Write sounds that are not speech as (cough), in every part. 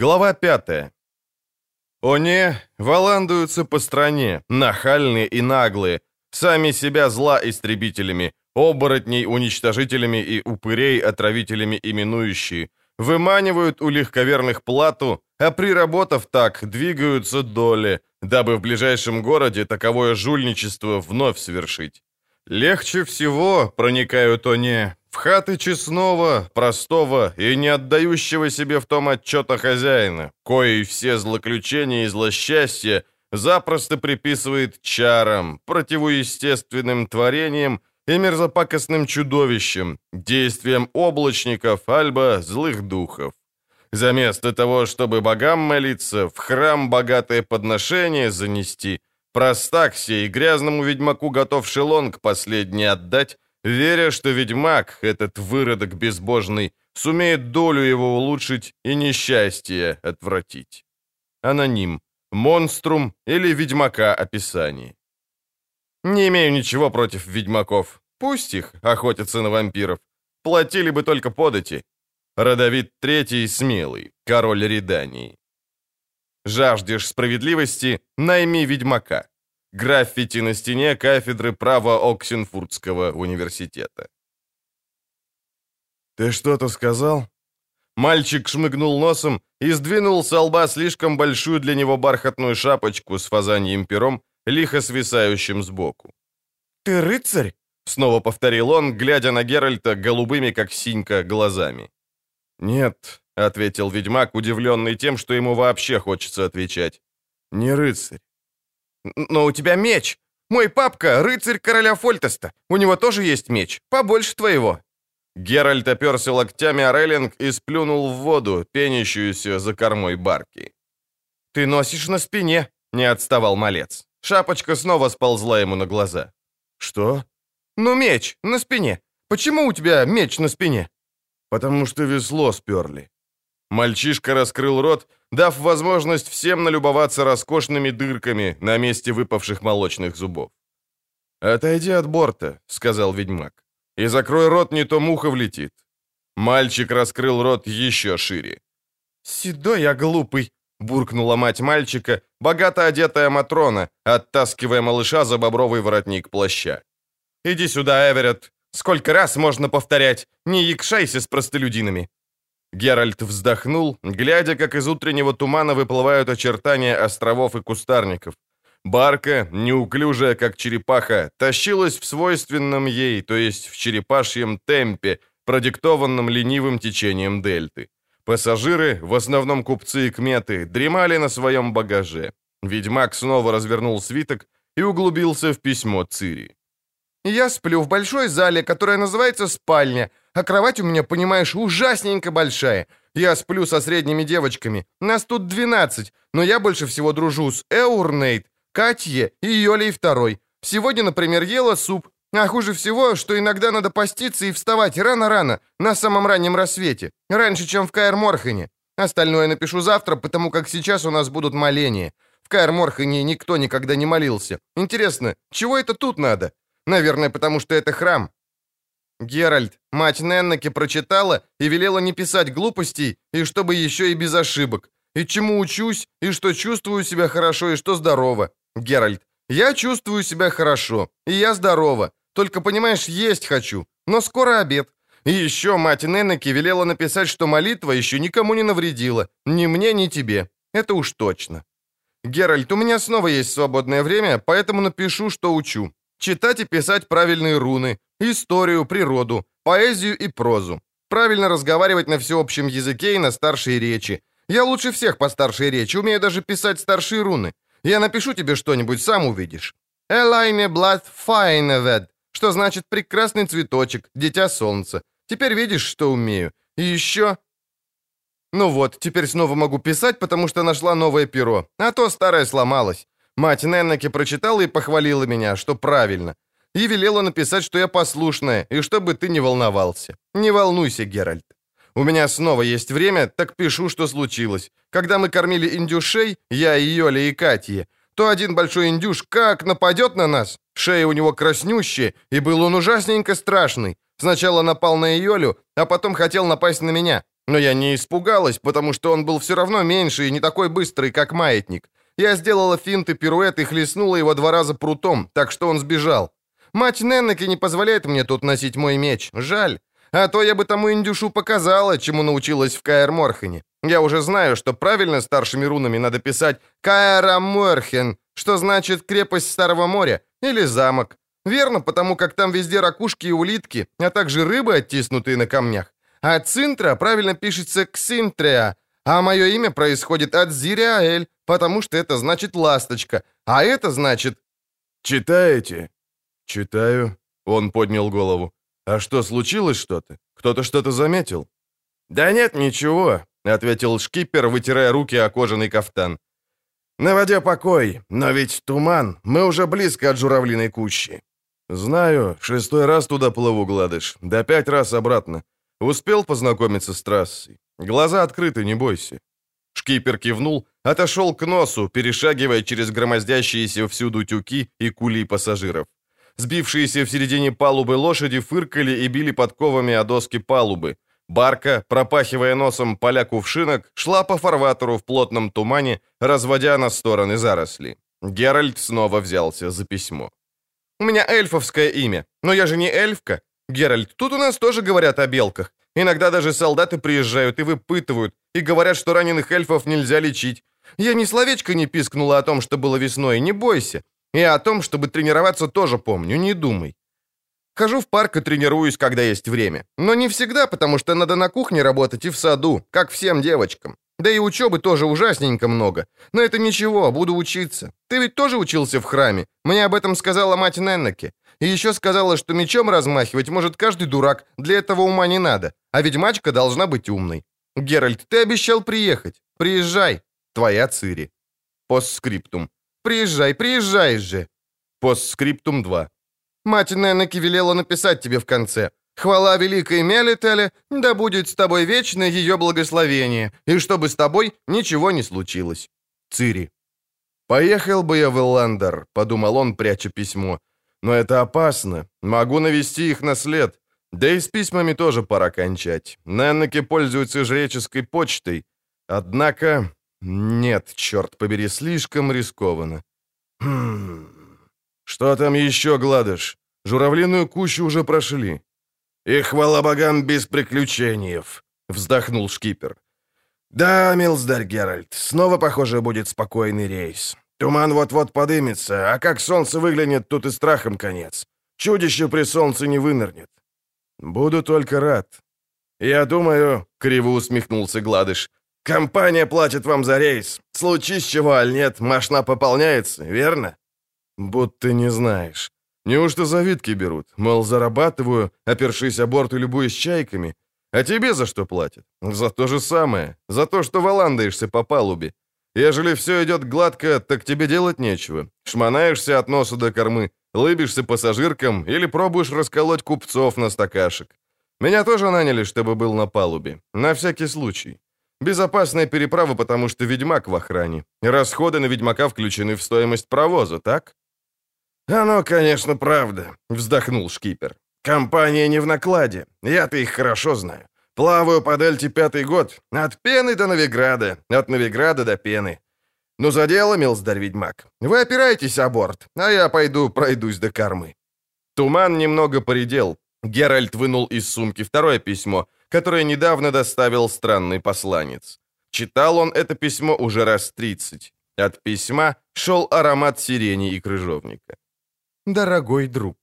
Глава 5. Они валандуются по стране, нахальные и наглые, сами себя зла истребителями, оборотней уничтожителями и упырей отравителями именующие, выманивают у легковерных плату, а приработав так, двигаются доли, дабы в ближайшем городе таковое жульничество вновь совершить. Легче всего проникают они в хаты честного, простого и не отдающего себе в том отчета хозяина, кои все злоключения и злосчастья запросто приписывает чарам, противоестественным творениям и мерзопакостным чудовищам, действиям облачников, альба злых духов. Заместо того, чтобы богам молиться, в храм богатое подношение занести, простак сей грязному ведьмаку готов шелонг последний отдать, веря, что ведьмак, этот выродок безбожный, сумеет долю его улучшить и несчастье отвратить. Аноним. Монструм или ведьмака описание. Не имею ничего против ведьмаков. Пусть их охотятся на вампиров. Платили бы только подати. Родовид Третий смелый, король Редании. Жаждешь справедливости — найми ведьмака. Граффити на стене кафедры права Оксенфуртского университета. «Ты что-то сказал?» Мальчик шмыгнул носом и сдвинул с лба слишком большую для него бархатную шапочку с фазаньем пером, лихо свисающим сбоку. «Ты рыцарь?» — снова повторил он, глядя на Геральта голубыми, как синька, глазами. «Нет», — ответил ведьмак, удивленный тем, что ему вообще хочется отвечать. «Не рыцарь. «Но у тебя меч! Мой папка — рыцарь короля Фольтеста. У него тоже есть меч, побольше твоего». Геральт оперся локтями о рейлинг и сплюнул в воду, пенящуюся за кормой барки. «Ты носишь на спине», — не отставал малец. Шапочка снова сползла ему на глаза. «Что?» «Ну, меч, на спине. Почему у тебя меч на спине?» «Потому что весло сперли». Мальчишка раскрыл рот, дав возможность всем налюбоваться роскошными дырками на месте выпавших молочных зубов. «Отойди от борта», — сказал ведьмак, — «и закрой рот, не то муха влетит». Мальчик раскрыл рот еще шире. «Седой я глупый», — буркнула мать мальчика, богато одетая Матрона, оттаскивая малыша за бобровый воротник плаща. «Иди сюда, Эверетт. Сколько раз можно повторять? Не якшайся с простолюдинами. Геральт вздохнул, глядя, как из утреннего тумана выплывают очертания островов и кустарников. Барка, неуклюжая, как черепаха, тащилась в свойственном ей, то есть в черепашьем темпе, продиктованном ленивым течением дельты. Пассажиры, в основном купцы и кметы, дремали на своем багаже. Ведьмак снова развернул свиток и углубился в письмо Цири. «Я сплю в большой зале, которая называется спальня, а кровать у меня, понимаешь, ужасненько большая. Я сплю со средними девочками. Нас тут 12, но я больше всего дружу с Эурнейт, Катье и Йолей Второй. Сегодня, например, ела суп. А хуже всего, что иногда надо поститься и вставать рано-рано, на самом раннем рассвете, раньше, чем в Каэр-Морхене. Остальное напишу завтра, потому как сейчас у нас будут моления. В Каэр-Морхене никто никогда не молился. Интересно, чего это тут надо? Наверное, потому что это храм. Геральт, мать Неннеки прочитала и велела не писать глупостей, и чтобы еще и без ошибок. И чему учусь, и что чувствую себя хорошо, и что здорово. Геральт, я чувствую себя хорошо, и я здорова. Только, понимаешь, есть хочу, но скоро обед. И еще мать Неннеки велела написать, что молитва еще никому не навредила. Ни мне, ни тебе. Это уж точно. Геральт, у меня снова есть свободное время, поэтому напишу, что учу. Читать и писать правильные руны, историю, природу, поэзию и прозу. Правильно разговаривать на всеобщем языке и на старшей речи. Я лучше всех по старшей речи, умею даже писать старшие руны. Я напишу тебе что-нибудь, сам увидишь. Элайне Блад Файневед, что значит прекрасный цветочек, дитя солнца. Теперь видишь, что умею. И еще... Ну вот, теперь снова могу писать, потому что нашла новое перо, а то старое сломалось. Мать Неннеки прочитала и похвалила меня, что правильно. И велела написать, что я послушная, и чтобы ты не волновался. Не волнуйся, Геральт. У меня снова есть время, так пишу, что случилось. Когда мы кормили индюшей, я и Йоля и Катье, то один большой индюш как нападет на нас. Шея у него краснющая, и был он ужасненько страшный. Сначала напал на Йолю, а потом хотел напасть на меня. Но я не испугалась, потому что он был все равно меньше и не такой быстрый, как маятник. Я сделала финт и пируэт и хлестнула его два раза прутом, так что он сбежал. Мать Неннеки не позволяет мне тут носить мой меч. Жаль. А то я бы тому индюшу показала, чему научилась в Каэр Морхене. Я уже знаю, что правильно старшими рунами надо писать Каэра Морхен, что значит «крепость Старого моря» или «замок». Верно, потому как там везде ракушки и улитки, а также рыбы, оттиснутые на камнях. А Цинтра правильно пишется Ксинтреа, а мое имя происходит от Зириаэль, потому что это значит «ласточка», а это значит... «Читаете?» «Читаю», — он поднял голову. «А что, случилось что-то? Кто-то что-то заметил?» «Да нет, ничего», — ответил шкипер, вытирая руки о кожаный кафтан. «На воде покой, но ведь туман, мы уже близко от журавлиной кущи». «Знаю, шестой раз туда плыву, Гладыш, да пять раз обратно. Успел познакомиться с трассой. Глаза открыты, не бойся». Шкипер кивнул, отошел к носу, перешагивая через громоздящиеся всюду тюки и кули пассажиров. Сбившиеся в середине палубы лошади фыркали и били подковами о доски палубы. Барка, пропахивая носом поля кувшинок, шла по фарватеру в плотном тумане, разводя на стороны заросли. Геральт снова взялся за письмо. «У меня эльфовское имя, но я же не эльфка. Геральт, тут у нас тоже говорят о белках. Иногда даже солдаты приезжают и выпытывают, и говорят, что раненых эльфов нельзя лечить. Я ни словечко не пискнула о том, что было весной, не бойся. И о том, чтобы тренироваться, тоже помню, не думай. Хожу в парк и тренируюсь, когда есть время. Но не всегда, потому что надо на кухне работать и в саду, как всем девочкам. Да и учебы тоже ужасненько много. Но это ничего, буду учиться. Ты ведь тоже учился в храме. Мне об этом сказала мать Неннеке. И еще сказала, что мечом размахивать может каждый дурак, для этого ума не надо. А ведьмачка должна быть умной. Геральт, ты обещал приехать. Приезжай. Твоя Цири. Постскриптум. Приезжай, приезжай же!» Постскриптум 2. «Мать Ненеки велела написать тебе в конце. Хвала великой Мелителе, да будет с тобой вечно ее благословение, и чтобы с тобой ничего не случилось. Цири». «Поехал бы я в Элландер», — подумал он, пряча письмо. «Но это опасно. Могу навести их на след. Да и с письмами тоже пора кончать. Неннеки пользуются жреческой почтой. Однако нет, черт побери, слишком рискованно. Хм. Что там еще, Гладыш? Журавлиную кущу уже прошли. И хвала богам без приключений, вздохнул шкипер. Да, милздарь Геральт, снова, похоже, будет спокойный рейс. Туман вот-вот подымется, а как солнце выглянет, тут и страхом конец. Чудище при солнце не вынырнет. Буду только рад. Я думаю, — криво усмехнулся Гладыш, Компания платит вам за рейс. Случись чего, аль нет, машина пополняется, верно? Будто не знаешь. Неужто завидки берут? Мол, зарабатываю, опершись о борт и любуясь чайками. А тебе за что платят? За то же самое. За то, что валандаешься по палубе. Ежели все идет гладко, так тебе делать нечего. Шмонаешься от носа до кормы, лыбишься пассажиркам или пробуешь расколоть купцов на стакашек. Меня тоже наняли, чтобы был на палубе. На всякий случай. Безопасная переправа, потому что ведьмак в охране. Расходы на ведьмака включены в стоимость провоза, так? «Оно, конечно, правда», — вздохнул шкипер. «Компания не в накладе. Я-то их хорошо знаю. Плаваю под Эльти пятый год. От пены до Новиграда. От Новиграда до пены. Ну, за дело, милздарь-ведьмак. Вы опираетесь о борт, а я пойду пройдусь до кормы». Туман немного поредел. Геральт вынул из сумки второе письмо — которое недавно доставил странный посланец. Читал он это письмо уже раз тридцать. От письма шел аромат сирени и крыжовника. «Дорогой друг».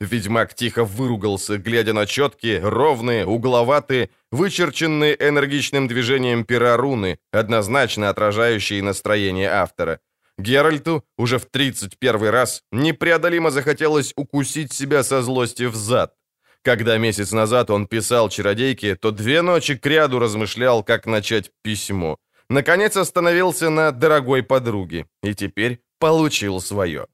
Ведьмак тихо выругался, глядя на четкие, ровные, угловатые, вычерченные энергичным движением пера руны, однозначно отражающие настроение автора. Геральту уже в 31 раз непреодолимо захотелось укусить себя со злости в зад. Когда месяц назад он писал чародейке, то две ночи кряду размышлял, как начать письмо. Наконец остановился на дорогой подруге и теперь получил свое.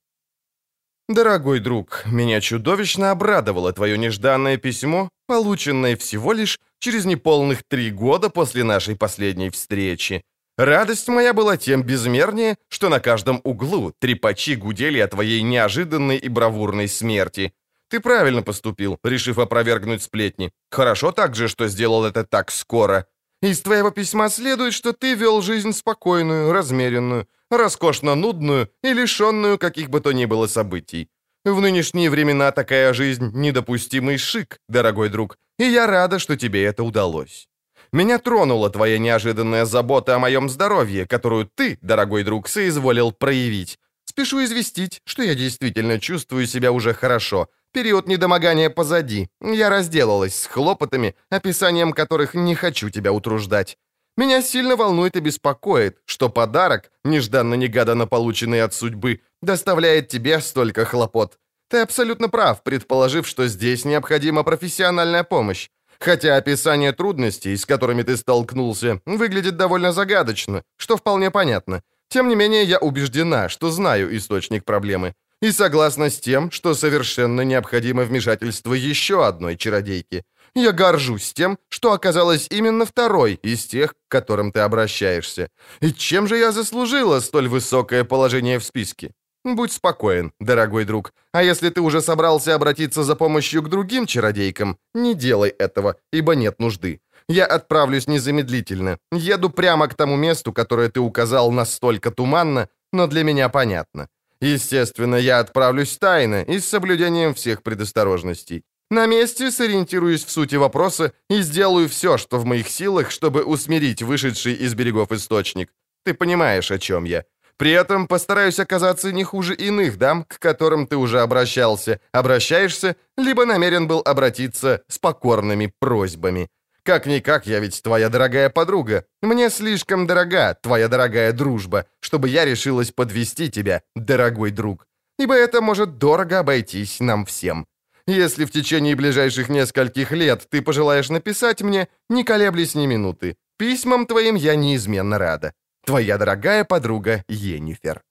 «Дорогой друг, меня чудовищно обрадовало твое нежданное письмо, полученное всего лишь через неполных три года после нашей последней встречи. Радость моя была тем безмернее, что на каждом углу трепачи гудели о твоей неожиданной и бравурной смерти. Ты правильно поступил, решив опровергнуть сплетни. Хорошо также, что сделал это так скоро. Из твоего письма следует, что ты вел жизнь спокойную, размеренную, роскошно нудную и лишенную каких бы то ни было событий. В нынешние времена такая жизнь — недопустимый шик, дорогой друг, и я рада, что тебе это удалось. Меня тронула твоя неожиданная забота о моем здоровье, которую ты, дорогой друг, соизволил проявить. Спешу известить, что я действительно чувствую себя уже хорошо. Период недомогания позади. Я разделалась с хлопотами, описанием которых не хочу тебя утруждать. Меня сильно волнует и беспокоит, что подарок, нежданно-негаданно полученный от судьбы, доставляет тебе столько хлопот. Ты абсолютно прав, предположив, что здесь необходима профессиональная помощь. Хотя описание трудностей, с которыми ты столкнулся, выглядит довольно загадочно, что вполне понятно. Тем не менее, я убеждена, что знаю источник проблемы. И согласна с тем, что совершенно необходимо вмешательство еще одной чародейки. Я горжусь тем, что оказалась именно второй из тех, к которым ты обращаешься. И чем же я заслужила столь высокое положение в списке? Будь спокоен, дорогой друг. А если ты уже собрался обратиться за помощью к другим чародейкам, не делай этого, ибо нет нужды. Я отправлюсь незамедлительно. Еду прямо к тому месту, которое ты указал настолько туманно, но для меня понятно. Естественно, я отправлюсь тайно и с соблюдением всех предосторожностей. На месте сориентируюсь в сути вопроса и сделаю все, что в моих силах, чтобы усмирить вышедший из берегов источник. Ты понимаешь, о чем я. При этом постараюсь оказаться не хуже иных дам, к которым ты уже обращался, обращаешься, либо намерен был обратиться с покорными просьбами. Как-никак, я ведь твоя дорогая подруга. Мне слишком дорога твоя дорогая дружба, чтобы я решилась подвести тебя, дорогой друг. Ибо это может дорого обойтись нам всем. Если в течение ближайших нескольких лет ты пожелаешь написать мне, не колеблись ни минуты. Письмам твоим я неизменно рада. Твоя дорогая подруга Енифер.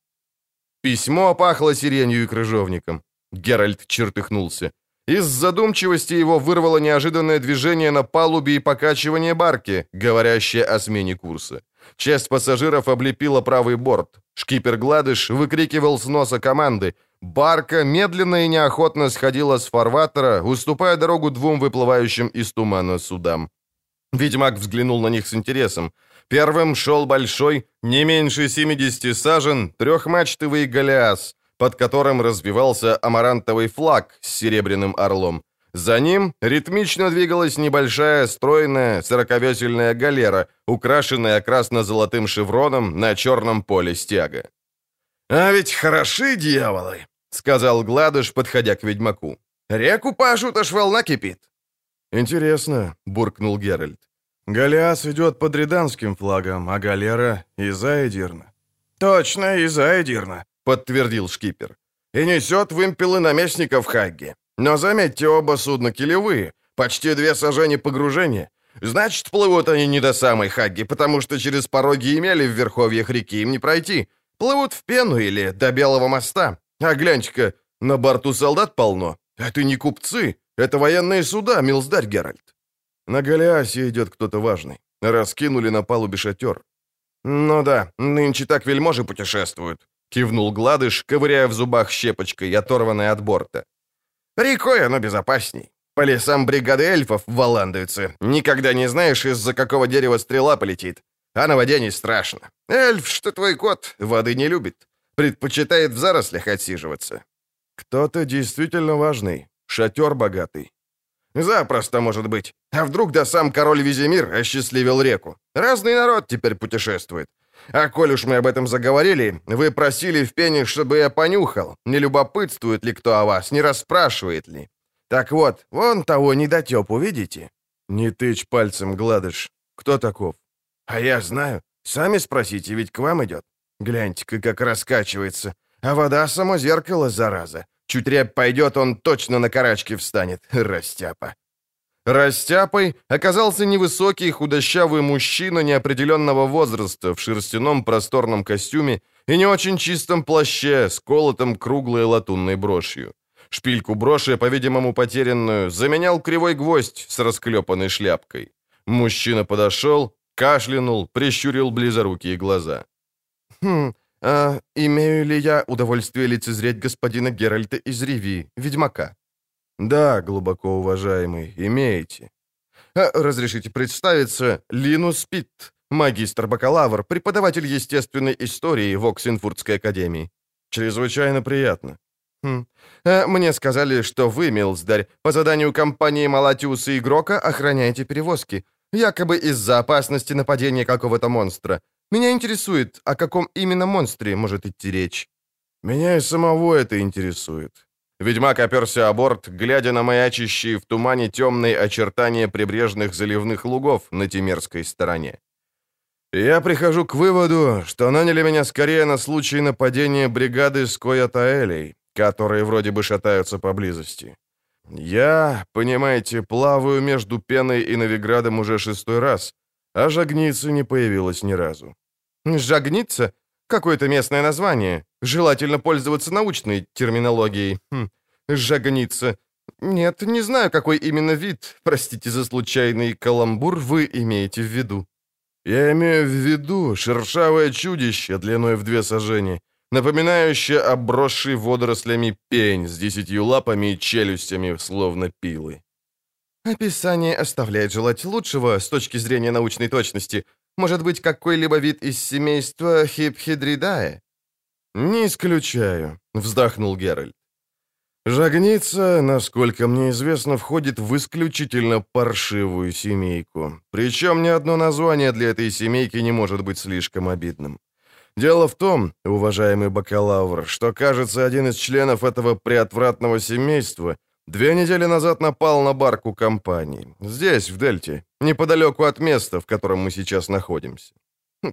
Письмо пахло сиренью и крыжовником. Геральт чертыхнулся. Из задумчивости его вырвало неожиданное движение на палубе и покачивание барки, говорящее о смене курса. Часть пассажиров облепила правый борт. Шкипер Гладыш выкрикивал с носа команды. Барка медленно и неохотно сходила с фарватера, уступая дорогу двум выплывающим из тумана судам. Ведьмак взглянул на них с интересом. Первым шел большой, не меньше 70 сажен, трехмачтовый галеас — под которым развивался амарантовый флаг с серебряным орлом. За ним ритмично двигалась небольшая, стройная, сороковесельная галера, украшенная красно-золотым шевроном на черном поле стяга. «А ведь хороши дьяволы!» — сказал Гладыш, подходя к ведьмаку. «Реку пашут, аж волна кипит». «Интересно», — буркнул Геральт. «Голиас идет под риданским флагом, а галера — из Айдирна». «Точно, из Айдирна», подтвердил шкипер. «И несет вымпелы наместников Хагги. Но заметьте, оба судна килевые, почти две сажени погружения. Значит, плывут они не до самой Хагги, потому что через пороги имели в верховьях реки им не пройти. Плывут в пену или до Белого моста. А гляньте-ка, на борту солдат полно. Это не купцы, это военные суда, милздарь Геральт. На Голиасе идет кто-то важный. Раскинули на палубе шатер. Ну да, нынче так вельможи путешествуют. — кивнул Гладыш, ковыряя в зубах щепочкой, оторванной от борта. «Рекой оно безопасней. По лесам бригады эльфов валандаются. Никогда не знаешь, из-за какого дерева стрела полетит. А на воде не страшно. Эльф, что твой кот, воды не любит. Предпочитает в зарослях отсиживаться». «Кто-то действительно важный. Шатер богатый». «Запросто, может быть. А вдруг да сам король Визимир осчастливил реку? Разный народ теперь путешествует. А коль уж мы об этом заговорили, вы просили в пене, чтобы я понюхал, не любопытствует ли кто о вас, не расспрашивает ли. Так вот, вон того недотепу, видите? Не тычь пальцем, гладыш. Кто таков? А я знаю. Сами спросите, ведь к вам идет. Гляньте-ка, как раскачивается. А вода само зеркало, зараза. Чуть рябь пойдет, он точно на карачке встанет, растяпа. Растяпой оказался невысокий худощавый мужчина неопределенного возраста в шерстяном просторном костюме и не очень чистом плаще с колотом круглой латунной брошью. Шпильку броши, по-видимому потерянную, заменял кривой гвоздь с расклепанной шляпкой. Мужчина подошел, кашлянул, прищурил близорукие глаза. «Хм, а имею ли я удовольствие лицезреть господина Геральта из Риви, ведьмака?» Да, глубоко уважаемый, имеете. А, разрешите представиться, Линус Питт, магистр-бакалавр, преподаватель естественной истории в Оксенфурдской академии. Чрезвычайно приятно. Хм. А, мне сказали, что вы, Милздарь, по заданию компании Малатиус и Игрока охраняете перевозки, якобы из-за опасности нападения какого-то монстра. Меня интересует, о каком именно монстре может идти речь. Меня и самого это интересует. Ведьмак оперся о борт, глядя на маячащие в тумане темные очертания прибрежных заливных лугов на Тимерской стороне. Я прихожу к выводу, что наняли меня скорее на случай нападения бригады Скоятаэлей, которые вроде бы шатаются поблизости. Я, понимаете, плаваю между Пеной и Новиградом уже шестой раз, а Жагницы не появилась ни разу. Жагница? Какое-то местное название. Желательно пользоваться научной терминологией. Хм. Жагница. Нет, не знаю, какой именно вид, простите за случайный каламбур, вы имеете в виду. Я имею в виду шершавое чудище длиной в две сажени, напоминающее обросший водорослями пень с десятью лапами и челюстями, словно пилы. Описание оставляет желать лучшего с точки зрения научной точности. Может быть, какой-либо вид из семейства Хипхидридае? «Не исключаю», — вздохнул Геральт. Жагница, насколько мне известно, входит в исключительно паршивую семейку. Причем ни одно название для этой семейки не может быть слишком обидным. Дело в том, уважаемый бакалавр, что, кажется, один из членов этого преотвратного семейства две недели назад напал на барку компании. Здесь, в Дельте, неподалеку от места, в котором мы сейчас находимся.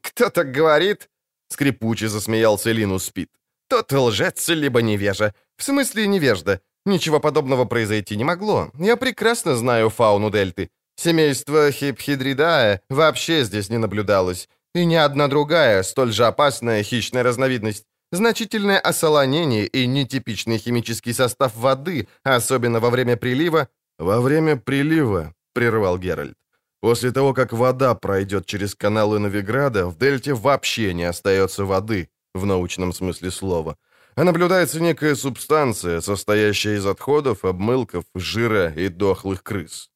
«Кто так говорит?» — скрипуче засмеялся Линус Спит. Тот лжец, либо невежа. В смысле невежда. Ничего подобного произойти не могло. Я прекрасно знаю фауну Дельты. Семейство Хипхидридая вообще здесь не наблюдалось. И ни одна другая, столь же опасная хищная разновидность. Значительное осолонение и нетипичный химический состав воды, особенно во время прилива... «Во время прилива», — прервал Геральт. «После того, как вода пройдет через каналы Новиграда, в дельте вообще не остается воды, в научном смысле слова, а наблюдается некая субстанция, состоящая из отходов, обмылков, жира и дохлых крыс.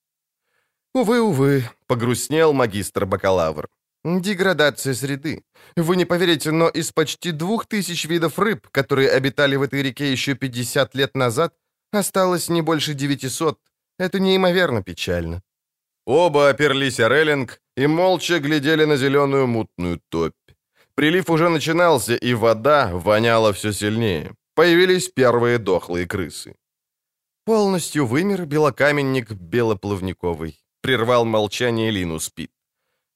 «Увы, увы», — погрустнел магистр-бакалавр. «Деградация среды. Вы не поверите, но из почти двух тысяч видов рыб, которые обитали в этой реке еще 50 лет назад, осталось не больше 900. Это неимоверно печально». Оба оперлись о реллинг и молча глядели на зеленую мутную топь. Прилив уже начинался, и вода воняла все сильнее. Появились первые дохлые крысы. «Полностью вымер белокаменник белоплавниковый», — прервал молчание Линус Пит.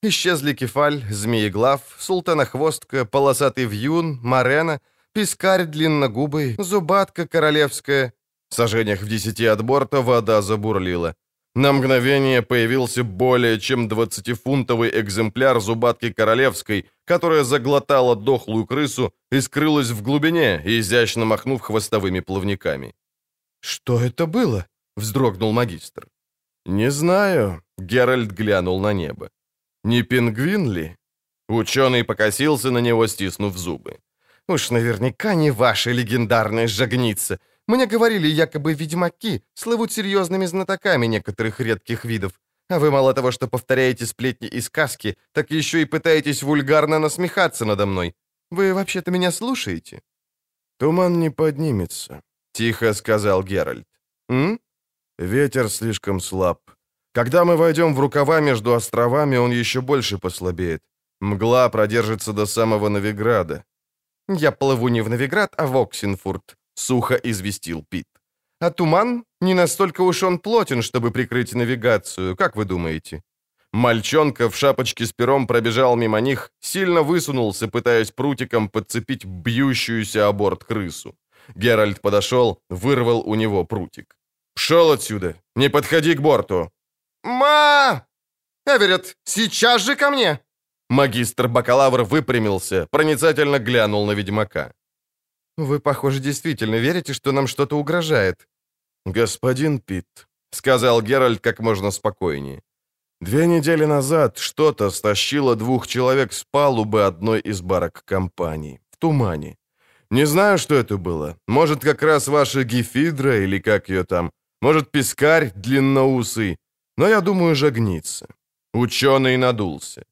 Исчезли кефаль, змееглав, султанохвостка, полосатый вьюн, марена, пескарь длинногубый, зубатка королевская. В сажениях в десяти от борта вода забурлила. На мгновение появился более чем 20-фунтовый экземпляр зубатки королевской, которая заглотала дохлую крысу и скрылась в глубине, изящно махнув хвостовыми плавниками. «Что это было?» — вздрогнул магистр. «Не знаю», — Геральт глянул на небо. «Не пингвин ли?» Ученый покосился на него, стиснув зубы. «Уж наверняка не ваша легендарная жагница. Мне говорили, якобы ведьмаки слывут серьезными знатоками некоторых редких видов. А вы мало того, что повторяете сплетни и сказки, так еще и пытаетесь вульгарно насмехаться надо мной. Вы вообще-то меня слушаете?» «Туман не поднимется», — тихо сказал Геральт. «М? Ветер слишком слаб. Когда мы войдем в рукава между островами, он еще больше послабеет. Мгла продержится до самого Новиграда». «Я плыву не в Новиград, а в Оксенфурт», — сухо известил Пит. «А туман? Не настолько уж он плотен, чтобы прикрыть навигацию, как вы думаете?» Мальчонка в шапочке с пером пробежал мимо них, сильно высунулся, пытаясь прутиком подцепить бьющуюся о борт крысу. Геральт подошел, вырвал у него прутик. «Шел отсюда! Не подходи к борту!» «Ма! Эверетт, сейчас же ко мне!» Магистр-бакалавр выпрямился, проницательно глянул на ведьмака. «Вы, похоже, действительно верите, что нам что-то угрожает». «Господин Питт», — сказал Геральт как можно спокойнее. «Две недели назад что-то стащило двух человек с палубы одной из барок компании, в тумане. Не знаю, что это было. Может, как раз ваша гефидра или как ее там. Может, пескарь длинноусый. Но я думаю, жагница. Ученый надулся.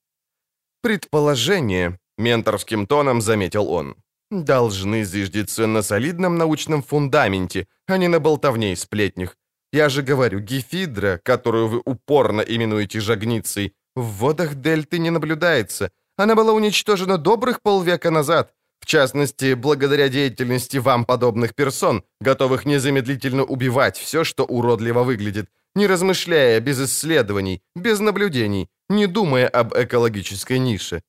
Предположение, менторским тоном заметил он, должны зиждиться на солидном научном фундаменте, а не на болтовне и сплетнях. Я же говорю, гефидра, которую вы упорно именуете жагницей, в водах дельты не наблюдается. Она была уничтожена добрых полвека назад, в частности, благодаря деятельности вам подобных персон, готовых незамедлительно убивать все, что уродливо выглядит, не размышляя, без исследований, без наблюдений, не думая об экологической нише.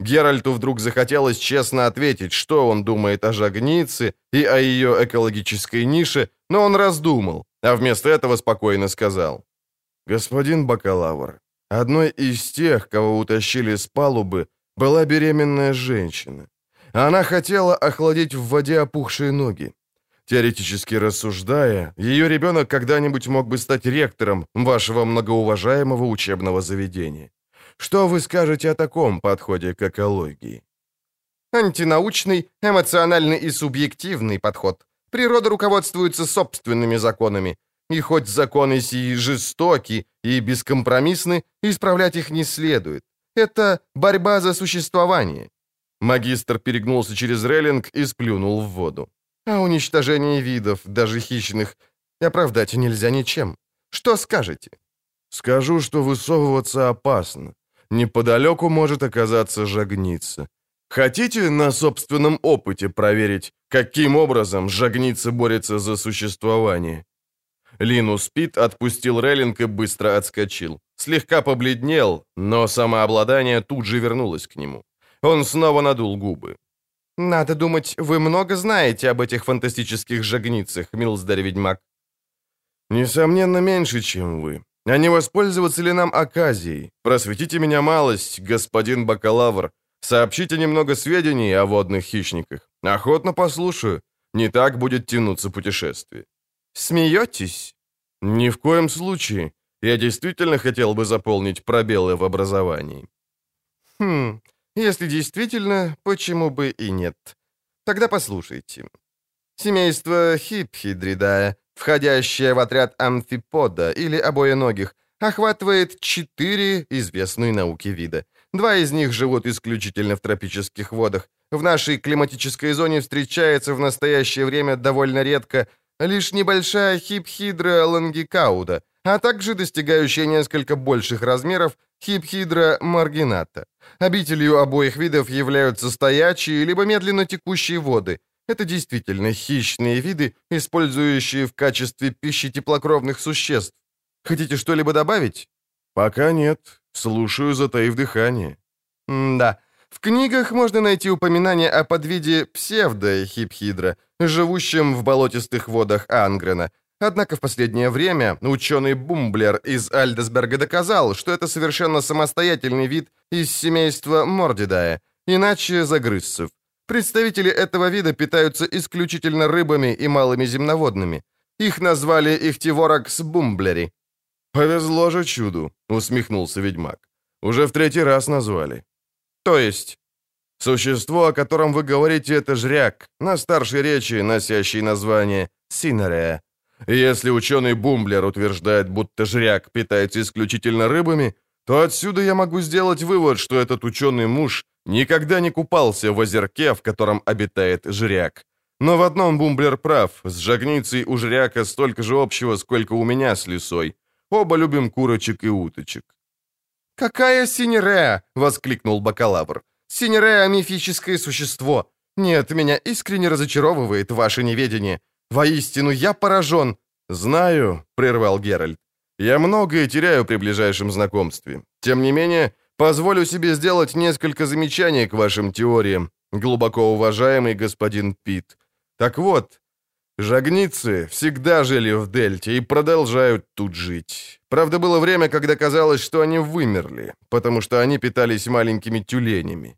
Геральту вдруг захотелось честно ответить, что он думает о жагнице и о ее экологической нише, но он раздумал, а вместо этого спокойно сказал. «Господин бакалавр, одной из тех, кого утащили с палубы, была беременная женщина. Она хотела охладить в воде опухшие ноги. Теоретически рассуждая, ее ребенок когда-нибудь мог бы стать ректором вашего многоуважаемого учебного заведения. Что вы скажете о таком подходе к экологии? Антинаучный, эмоциональный и субъективный подход. Природа руководствуется собственными законами. И хоть законы сии жестоки и бескомпромиссны, исправлять их не следует. Это борьба за существование. Магистр перегнулся через рейлинг и сплюнул в воду. А уничтожение видов, даже хищных, оправдать нельзя ничем. Что скажете? Скажу, что высовываться опасно. Неподалеку может оказаться жагница. Хотите на собственном опыте проверить, каким образом жагница борется за существование? Линус Пит отпустил рейлинг и быстро отскочил. Слегка побледнел, но самообладание тут же вернулось к нему. Он снова надул губы. «Надо думать, вы много знаете об этих фантастических жагницах, Милздарь-ведьмак». «Несомненно, меньше, чем вы. А не воспользоваться ли нам оказией? Просветите меня малость, господин бакалавр. Сообщите немного сведений о водных хищниках. Охотно послушаю. Не так будет тянуться путешествие». «Смеетесь?» «Ни в коем случае. Я действительно хотел бы заполнить пробелы в образовании». «Хм, если действительно, почему бы и нет? Тогда послушайте. Семейство Хипхидридая, входящее в отряд амфипода или обоеногих, охватывает четыре известные науки вида. Два из них живут исключительно в тропических водах. В нашей климатической зоне встречается в настоящее время довольно редко лишь небольшая хипхидра лангикауда, а также достигающая несколько больших размеров хипхидра маргината. Обителью обоих видов являются стоячие либо медленно текущие воды. Это действительно хищные виды, использующие в качестве пищи теплокровных существ. Хотите что-либо добавить? Пока нет. Слушаю, затаив дыхание. М да. В книгах можно найти упоминание о подвиде псевдо-хипхидра, живущем в болотистых водах Ангрена, Однако в последнее время ученый Бумблер из Альдесберга доказал, что это совершенно самостоятельный вид из семейства Мордидая, иначе загрызцев. Представители этого вида питаются исключительно рыбами и малыми земноводными. Их назвали Ихтиворакс бумблери. «Повезло же чуду», — усмехнулся ведьмак. «Уже в третий раз назвали». «То есть?» «Существо, о котором вы говорите, это жряк, на старшей речи, носящий название Синерея. Если ученый Бумблер утверждает, будто жряк питается исключительно рыбами, то отсюда я могу сделать вывод, что этот ученый муж никогда не купался в озерке, в котором обитает жряк. Но в одном Бумблер прав, с жагницей у жряка столько же общего, сколько у меня с лисой. Оба любим курочек и уточек. «Какая синерея!» — воскликнул бакалавр. «Синерея — мифическое существо. Нет, меня искренне разочаровывает ваше неведение. Воистину, я поражен!» «Знаю», — прервал Геральт. «Я многое теряю при ближайшем знакомстве. Тем не менее, позволю себе сделать несколько замечаний к вашим теориям, глубоко уважаемый господин Пит. Так вот, жагницы всегда жили в Дельте и продолжают тут жить. Правда, было время, когда казалось, что они вымерли, потому что они питались маленькими тюленями».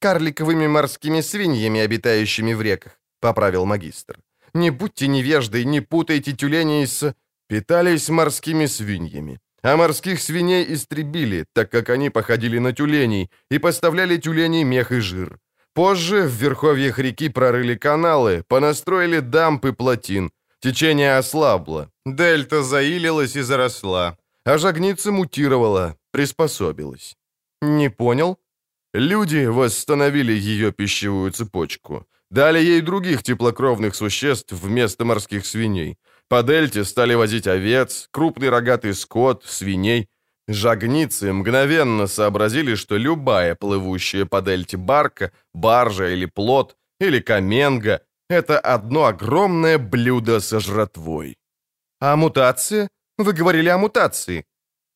«Карликовыми морскими свиньями, обитающими в реках», — поправил магистр. Не будьте невеждой, не путайте тюленей с... Питались морскими свиньями. А морских свиней истребили, так как они походили на тюленей, и поставляли тюленей мех и жир. Позже в верховьях реки прорыли каналы, понастроили дамб и плотин. Течение ослабло, дельта заилилась и заросла, а жагница мутировала, приспособилась. Не понял? Люди восстановили ее пищевую цепочку. Дали ей других теплокровных существ вместо морских свиней. По дельте стали возить овец, крупный рогатый скот, свиней. Жагницы мгновенно сообразили, что любая плывущая по дельте барка, баржа или плот, или каменга — это одно огромное блюдо со жратвой. А мутация? Вы говорили о мутации.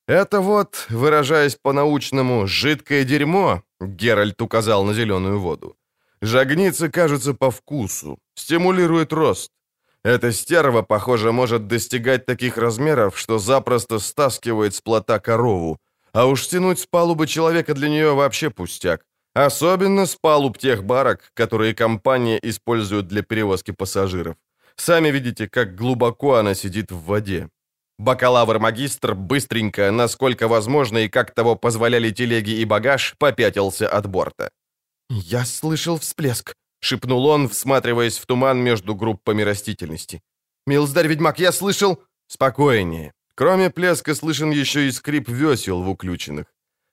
Это вот, выражаясь по-научному, жидкое дерьмо, Геральт указал на зеленую воду. Жагницы кажутся по вкусу, стимулирует рост. Эта стерва, похоже, может достигать таких размеров, что запросто стаскивает с плота корову. А уж тянуть с палубы человека для нее вообще пустяк. Особенно с палуб тех барок, которые компания использует для перевозки пассажиров. Сами видите, как глубоко она сидит в воде. Бакалавр-магистр быстренько, насколько возможно и как того позволяли телеги и багаж, попятился от борта. «Я слышал всплеск», — шепнул он, всматриваясь в туман между группами растительности. «Милздарь-ведьмак, я слышал...» «Спокойнее. Кроме плеска слышен еще и скрип весел в уключенных.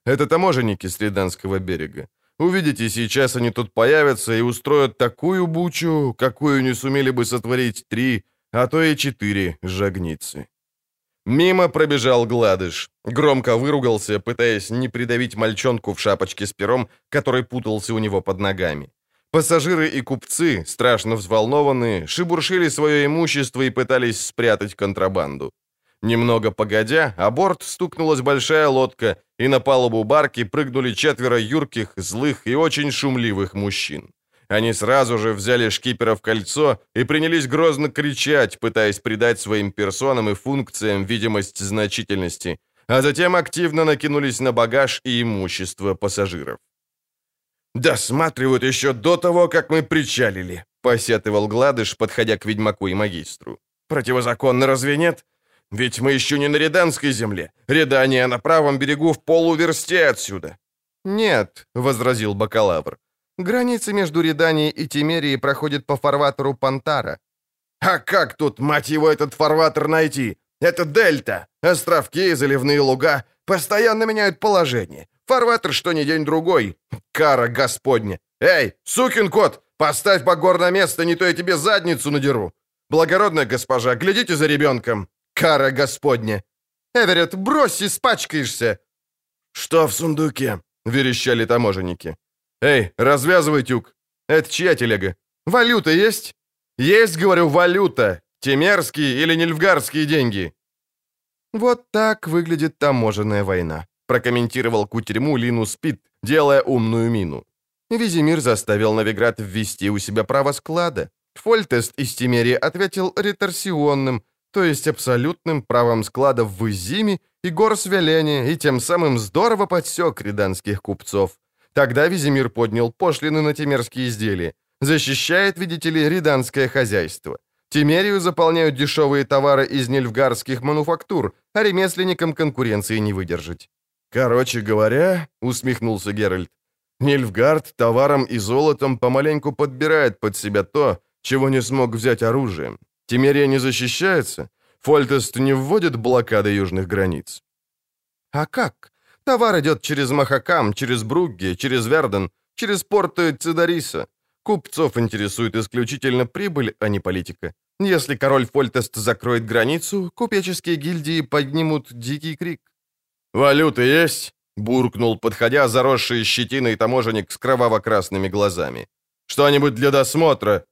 Это таможенники с Риданского берега. Увидите, сейчас они тут появятся и устроят такую бучу, какую не сумели бы сотворить три, а то и четыре жагницы». Мимо пробежал Гладыш. Громко выругался, пытаясь не придавить мальчонку в шапочке с пером, который путался у него под ногами. Пассажиры и купцы, страшно взволнованные, шибуршили свое имущество и пытались спрятать контрабанду. Немного погодя, о борт стукнулась большая лодка, и на палубу барки прыгнули четверо юрких, злых и очень шумливых мужчин. Они сразу же взяли шкипера в кольцо и принялись грозно кричать, пытаясь придать своим персонам и функциям видимость значительности, а затем активно накинулись на багаж и имущество пассажиров. «Досматривают еще до того, как мы причалили», — посетовал Гладыш, подходя к ведьмаку и магистру. «Противозаконно разве нет? Ведь мы еще не на Реданской земле. Редания на правом берегу в полуверсте отсюда». «Нет», — возразил бакалавр. Граница между Реданией и Тимерией проходит по фарватеру Пантара. А как тут, мать его, этот фарватер найти? Это дельта. Островки и заливные луга постоянно меняют положение. Фарватер что ни день другой. Кара господня. Эй, сукин кот, поставь багор на место, не то я тебе задницу надеру. Благородная госпожа, глядите за ребенком. Кара господня. Эверетт, брось, испачкаешься. Что в сундуке? Верещали таможенники. «Эй, развязывай тюк! Это чья телега? Валюта есть?» «Есть, говорю, валюта! Темерские или нельфгарские деньги?» «Вот так выглядит таможенная война», прокомментировал кутерьму Линус Пит, делая умную мину. Визимир заставил Новиград ввести у себя право склада. Фольтест из Тимерии ответил реторсионным, то есть абсолютным правом склада в Изиме и горсвяления, и тем самым здорово подсек риданских купцов. Тогда Визимир поднял пошлины на тимерские изделия. Защищает, видите ли, риданское хозяйство. Тимерию заполняют дешевые товары из нельфгарских мануфактур, а ремесленникам конкуренции не выдержать. «Короче говоря», — усмехнулся Геральт, «Нильфгард товаром и золотом помаленьку подбирает под себя то, чего не смог взять оружием. Тимерия не защищается? Фольтест не вводит блокады южных границ?» «А как? Товар идет через Махакам, через Бругге, через Верден, через порты Цидариса. Купцов интересует исключительно прибыль, а не политика. Если король Фольтест закроет границу, купеческие гильдии поднимут дикий крик. «Валюта есть?» — буркнул, подходя заросший щетиной таможенник с кроваво-красными глазами. «Что-нибудь для досмотра?»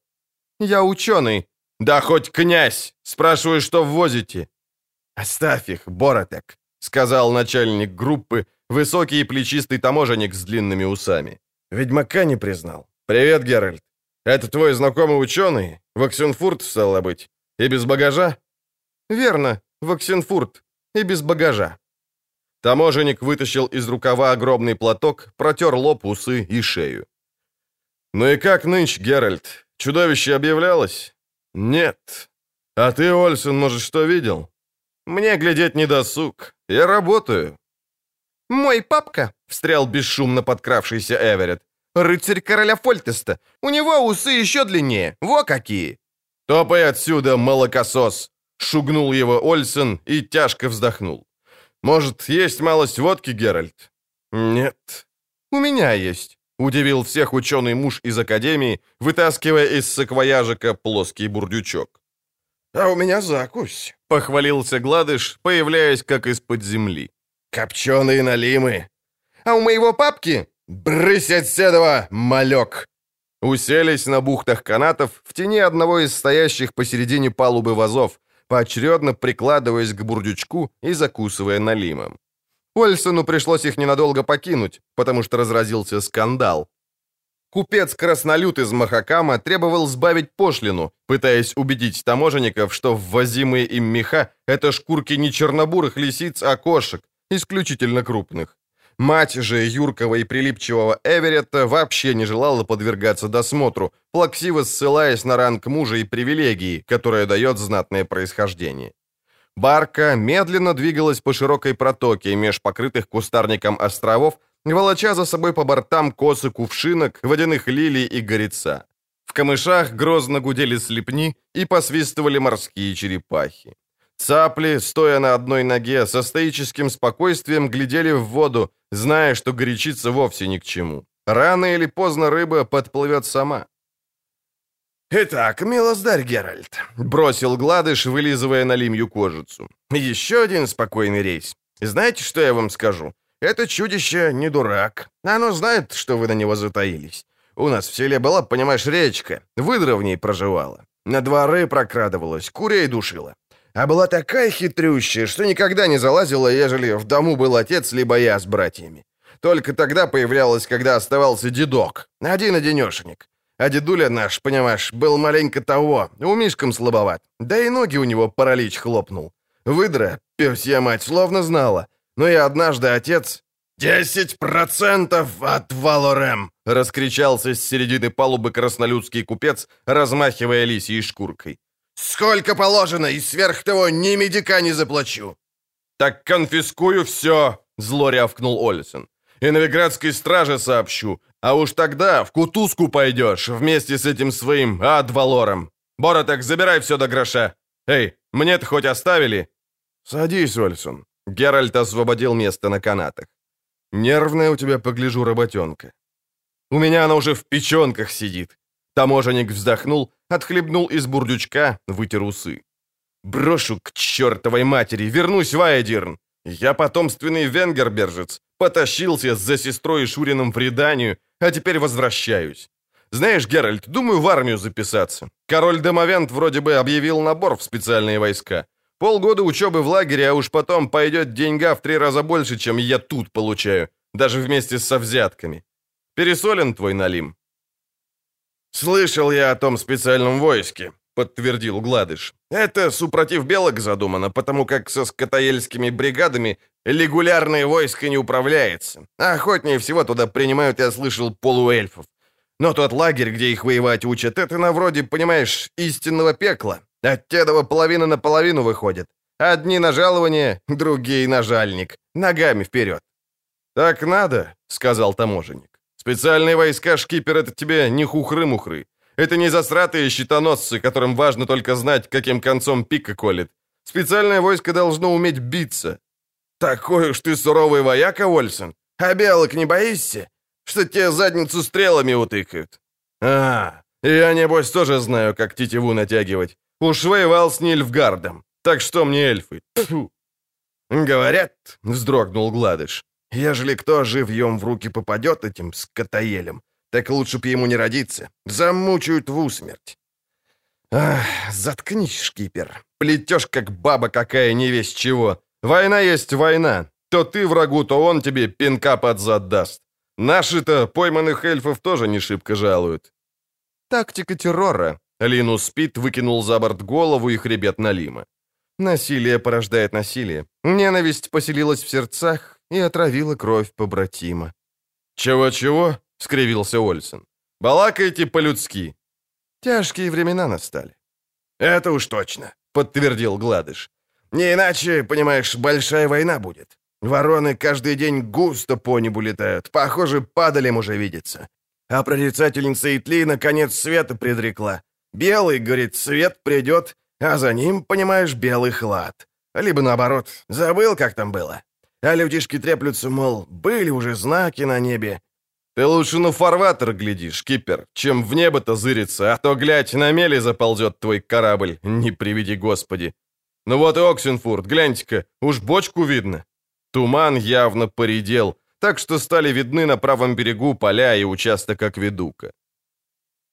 «Я ученый». «Да хоть князь! Спрашиваю, что ввозите?» «Оставь их, Боротек», — сказал начальник группы, высокий и плечистый таможенник с длинными усами. «Ведьмака не признал. Привет, Геральт. Это твой знакомый ученый? Ваксенфурт, стало быть. И без багажа?» «Верно, Ваксенфурт. И без багажа». Таможенник вытащил из рукава огромный платок, протер лоб, усы и шею. «Ну и как нынче, Геральт? Чудовище объявлялось?» «Нет. А ты, Ольсен, может, что видел?» «Мне глядеть не досуг. Я работаю». «Мой папка», — встрял бесшумно подкравшийся Эверетт, — «рыцарь короля Фольтеста. У него усы еще длиннее. Во какие!» «Топай отсюда, молокосос!» — шугнул его Ольсен и тяжко вздохнул. «Может, есть малость водки, Геральт?» «Нет». «У меня есть», — удивил всех ученый муж из академии, вытаскивая из саквояжика плоский бурдючок. «А у меня закусь», — похвалился Гладыш, появляясь как из-под земли. «Копченые налимы». «А у моего папки...» «Брысь отседова, малек!» Уселись на бухтах канатов в тени одного из стоящих посередине палубы вазов, поочередно прикладываясь к бурдючку и закусывая налимом. Ольсону пришлось их ненадолго покинуть, потому что разразился скандал. Купец Краснолют из Махакама требовал сбавить пошлину, пытаясь убедить таможенников, что ввозимые им меха — это шкурки не чернобурых лисиц, а кошек, исключительно крупных. Мать же юркого и прилипчивого Эверетта вообще не желала подвергаться досмотру, плаксиво ссылаясь на ранг мужа и привилегии, которая дает знатное происхождение. Барка медленно двигалась по широкой протоке меж покрытых кустарником островов, волоча за собой по бортам косы кувшинок, водяных лилий и горица. В камышах грозно гудели слепни и посвистывали морские черепахи. Цапли, стоя на одной ноге, со стоическим спокойствием глядели в воду, зная, что горячиться вовсе ни к чему. Рано или поздно рыба подплывет сама. «Итак, милоздарь Геральт», — бросил Гладыш, вылизывая на лимью кожицу. «Еще один спокойный рейс. Знаете, что я вам скажу? Это чудище не дурак. Оно знает, что вы на него затаились. У нас в селе была, понимаешь, речка. Выдра в ней проживала. На дворы прокрадывалась, курей душила. А была такая хитрющая, что никогда не залазила, ежели в дому был отец, либо я с братьями. Только тогда появлялась, когда оставался дедок, один-одинешенек. А дедуля наш, понимаешь, был маленько того, умишком слабоват. Да и ноги у него паралич хлопнул. Выдра, персья мать, словно знала. Но и однажды отец... «Десять процентов от Валорем!» — раскричался с середины палубы краснолюдский купец, размахивая лисьей шкуркой. «Сколько положено, и сверх того ни медика не заплачу!» «Так конфискую все!» — зло рявкнул Олесен. «И новиградской страже сообщу, а уж тогда в кутузку пойдешь вместе с этим своим адвалором. Бороток, забирай все до гроша. Эй, мне-то хоть оставили?» «Садись, Ольсон». Геральт освободил место на канатах. «Нервная у тебя, погляжу, работенка». «У меня она уже в печенках сидит». Таможенник вздохнул отхлебнул из бурдючка, вытер усы. «Брошу к чертовой матери, вернусь в Айдирн. Я потомственный венгербержец, потащился за сестрой и Шурином в преданию, а теперь возвращаюсь. Знаешь, Геральт, думаю в армию записаться. Король Домовент вроде бы объявил набор в специальные войска. Полгода учебы в лагере, а уж потом пойдет деньга в три раза больше, чем я тут получаю, даже вместе со взятками. Пересолен твой налим. «Слышал я о том специальном войске», — подтвердил Гладыш. «Это супротив белок задумано, потому как со скотоельскими бригадами регулярное войско не управляется. Охотнее всего туда принимают, я слышал, полуэльфов. Но тот лагерь, где их воевать учат, это на вроде, понимаешь, истинного пекла. От тедова половина на половину выходит. Одни на жалование, другие на жальник. Ногами вперед. «Так надо», — сказал таможенник. Специальные войска шкипер — это тебе не хухры-мухры. Это не засратые щитоносцы, которым важно только знать, каким концом пика колет. Специальное войско должно уметь биться. Такой уж ты суровый вояка, Ольсон. А белок не боишься? Что тебе задницу стрелами утыкают? А, я, небось, тоже знаю, как тетиву натягивать. Уж воевал с Нильфгардом. Так что мне эльфы? Тьфу. Говорят, вздрогнул Гладыш, Ежели кто живьем в руки попадет этим скотоелем, так лучше б ему не родиться. Замучают в усмерть. Ах, заткнись, шкипер. Плетешь, как баба какая, не весь чего. Война есть война. То ты врагу, то он тебе пинка под зад даст. Наши-то пойманных эльфов тоже не шибко жалуют. Тактика террора. Линус Спит выкинул за борт голову и хребет Налима. Насилие порождает насилие. Ненависть поселилась в сердцах, и отравила кровь побратима. «Чего-чего?» — скривился Ольсен. «Балакайте по-людски». Тяжкие времена настали. «Это уж точно», — подтвердил Гладыш. «Не иначе, понимаешь, большая война будет. Вороны каждый день густо по небу летают, похоже, падалем уже видится. А прорицательница Итли на конец света предрекла. Белый, говорит, свет придет, а за ним, понимаешь, белый хлад. Либо наоборот, забыл, как там было. А людишки треплются, мол, были уже знаки на небе. Ты лучше на фарватер глядишь, кипер, чем в небо-то зыриться, а то, глядь, на мели заползет твой корабль, не приведи господи. Ну вот и Оксенфурт, гляньте-ка, уж бочку видно. Туман явно поредел, так что стали видны на правом берегу поля и участок акведука.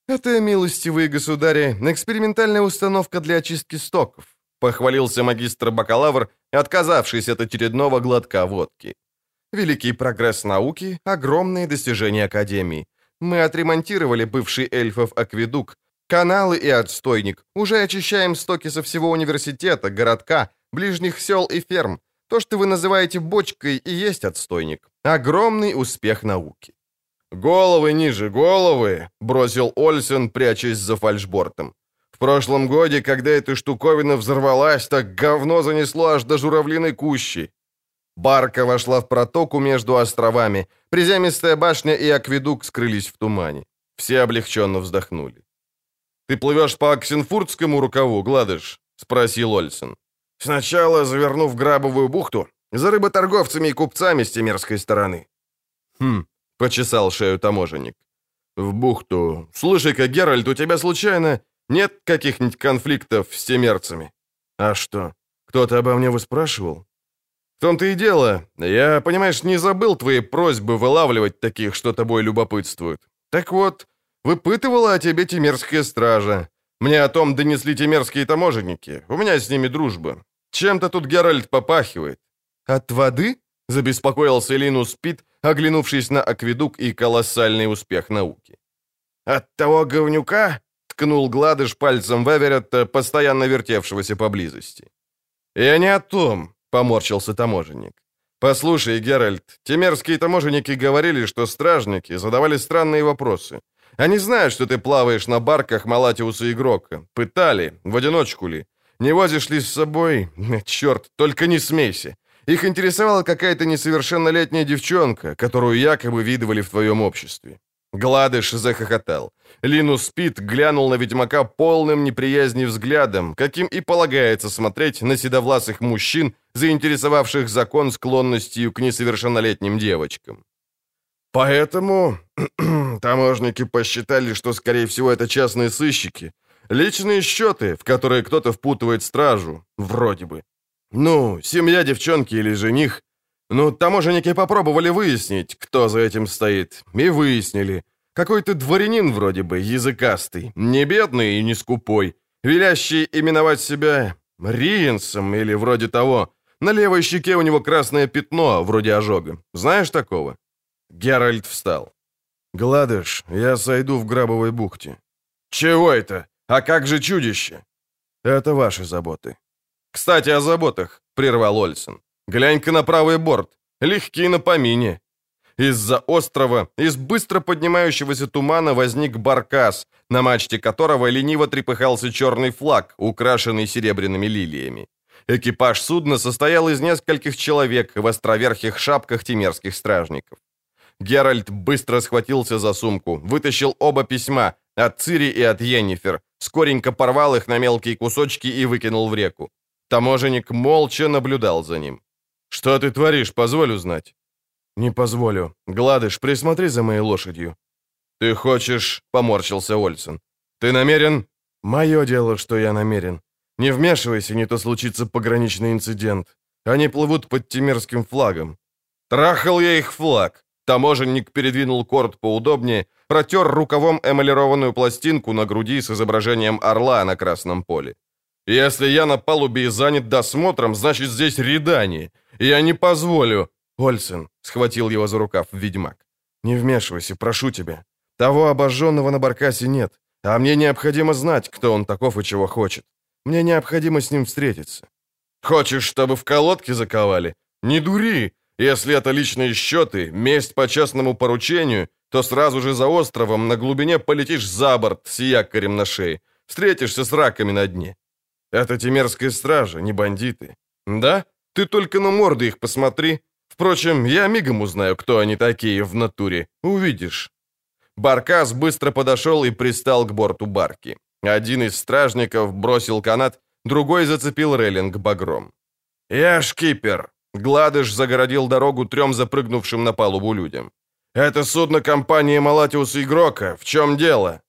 «Это, милостивые государи, экспериментальная установка для очистки стоков», похвалился магистр-бакалавр, отказавшись от очередного глотка водки. «Великий прогресс науки, огромные достижения Академии. Мы отремонтировали бывший эльфов акведук, каналы и отстойник, уже очищаем стоки со всего университета, городка, ближних сел и ферм. То, что вы называете бочкой, и есть отстойник. Огромный успех науки. «Головы ниже, головы!» — бросил Ольсен, прячась за фальшбортом. «В прошлом годе, когда эта штуковина взорвалась, так говно занесло аж до журавлиной кущи». Барка вошла в протоку между островами. Приземистая башня и акведук скрылись в тумане. Все облегченно вздохнули. «Ты плывешь по Оксенфуртскому рукаву, Гладыш?» — спросил Ольсен. «Сначала заверну в Грабовую бухту, за рыботорговцами и купцами с темерской стороны». «Хм, — почесал шею таможенник. «В бухту. Слушай-ка, Геральт, у тебя случайно нет каких-нибудь конфликтов с темерцами?» «А что, кто-то обо мне выспрашивал?» «В том-то и дело. Я, понимаешь, не забыл твои просьбы вылавливать таких, что тобой любопытствуют. Так вот, выпытывала о тебе темерская стража. Мне о том донесли темерские таможенники. У меня с ними дружба. Чем-то тут Геральт попахивает». «От воды?» — забеспокоился Линус Пит, оглянувшись на акведук и колоссальный успех науки. «От того говнюка?» — ткнул Гладыш пальцем Веверетта, постоянно вертевшегося поблизости. «Я не о том», — поморщился таможенник. «Послушай, Геральт, темерские таможенники говорили, что стражники задавали странные вопросы. Они знают, что ты плаваешь на барках Малатиуса Игрока. Пытали, в одиночку ли. Не возишь ли с собой... Черт, только не смейся. Их интересовала какая-то несовершеннолетняя девчонка, которую якобы видывали в твоем обществе. Гладыш захохотал. Линус Пит глянул на ведьмака полным неприязни взглядом, каким и полагается смотреть на седовласых мужчин, заинтересовавших закон склонностью к несовершеннолетним девочкам. Поэтому (clears throat) таможники посчитали, что, скорее всего, это частные сыщики. Личные счеты, в которые кто-то впутывает стражу, вроде бы. Ну, семья девчонки или жених. Ну, таможенники попробовали выяснить, кто за этим стоит. И выяснили. Какой-то дворянин вроде бы, языкастый, не бедный и не скупой, велящий именовать себя Риенсом или вроде того. На левой щеке у него красное пятно, вроде ожога. Знаешь такого? Геральт встал. «Гладыш, я сойду в Грабовой бухте». «Чего это? А как же чудище?» «Это ваши заботы». «Кстати, о заботах», — прервал Ольсен. «Глянь-ка на правый борт. Легкий на помине». Из-за острова, из быстро поднимающегося тумана возник баркас, на мачте которого лениво трепыхался черный флаг, украшенный серебряными лилиями. Экипаж судна состоял из нескольких человек в островерхих шапках темерских стражников. Геральт быстро схватился за сумку, вытащил оба письма, от Цири и от Йеннифер, скоренько порвал их на мелкие кусочки и выкинул в реку. Таможенник молча наблюдал за ним. «Что ты творишь, позволь узнать?» «Не позволю. Гладыш, присмотри за моей лошадью». «Ты хочешь...» — поморщился Ольсен. «Ты намерен...» «Мое дело, что я намерен. Не вмешивайся, не то случится пограничный инцидент. Они плывут под тимерским флагом». «Трахал я их флаг!» Таможенник передвинул корт поудобнее, протер рукавом эмалированную пластинку на груди с изображением орла на красном поле. Если я на палубе и занят досмотром, значит, здесь рядание. Я не позволю...» «Ольсен», — схватил его за рукав ведьмак. «Не вмешивайся, прошу тебя. Того обожженного на баркасе нет, а мне необходимо знать, кто он таков и чего хочет. Мне необходимо с ним встретиться». «Хочешь, чтобы в колодке заковали? Не дури! Если это личные счеты, месть по частному поручению, то сразу же за островом на глубине полетишь за борт с якорем на шее, встретишься с раками на дне. Это темерская стража, не бандиты. Да? Ты только на морды их посмотри. Впрочем, я мигом узнаю, кто они такие в натуре. Увидишь. Баркас быстро подошел и пристал к борту барки. Один из стражников бросил канат, другой зацепил рейлинг багром. «Я шкипер!» Гладыш загородил дорогу трем запрыгнувшим на палубу людям. «Это судно компании Малатиус Игрока. В чем дело?»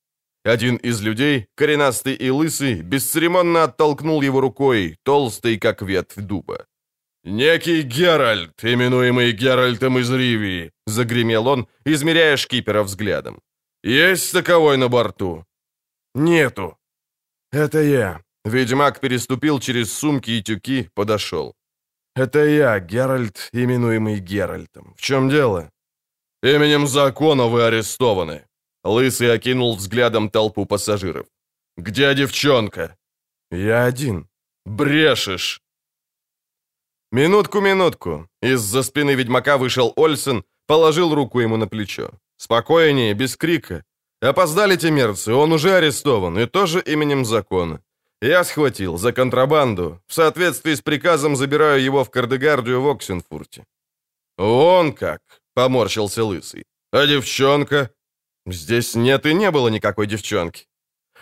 Один из людей, коренастый и лысый, бесцеремонно оттолкнул его рукой, толстый, как ветвь дуба. «Некий Геральт, именуемый Геральтом из Ривии», — загремел он, измеряя шкипера взглядом. «Есть таковой на борту?» «Нету». «Это я». Ведьмак переступил через сумки и тюки, подошел. «Это я, Геральт, именуемый Геральтом. В чем дело?» «Именем закона вы арестованы». Лысый окинул взглядом толпу пассажиров. «Где девчонка?» «Я один». «Брешешь!» Минутку, минутку. Из-за спины ведьмака вышел Ольсен, положил руку ему на плечо. Спокойнее, без крика. Опоздали те мерцы, он уже арестован, и тоже именем закона. Я схватил за контрабанду. В соответствии с приказом забираю его в Кардегардию в Оксенфурте. «Он как!» — поморщился Лысый. «А девчонка?» «Здесь нет и не было никакой девчонки».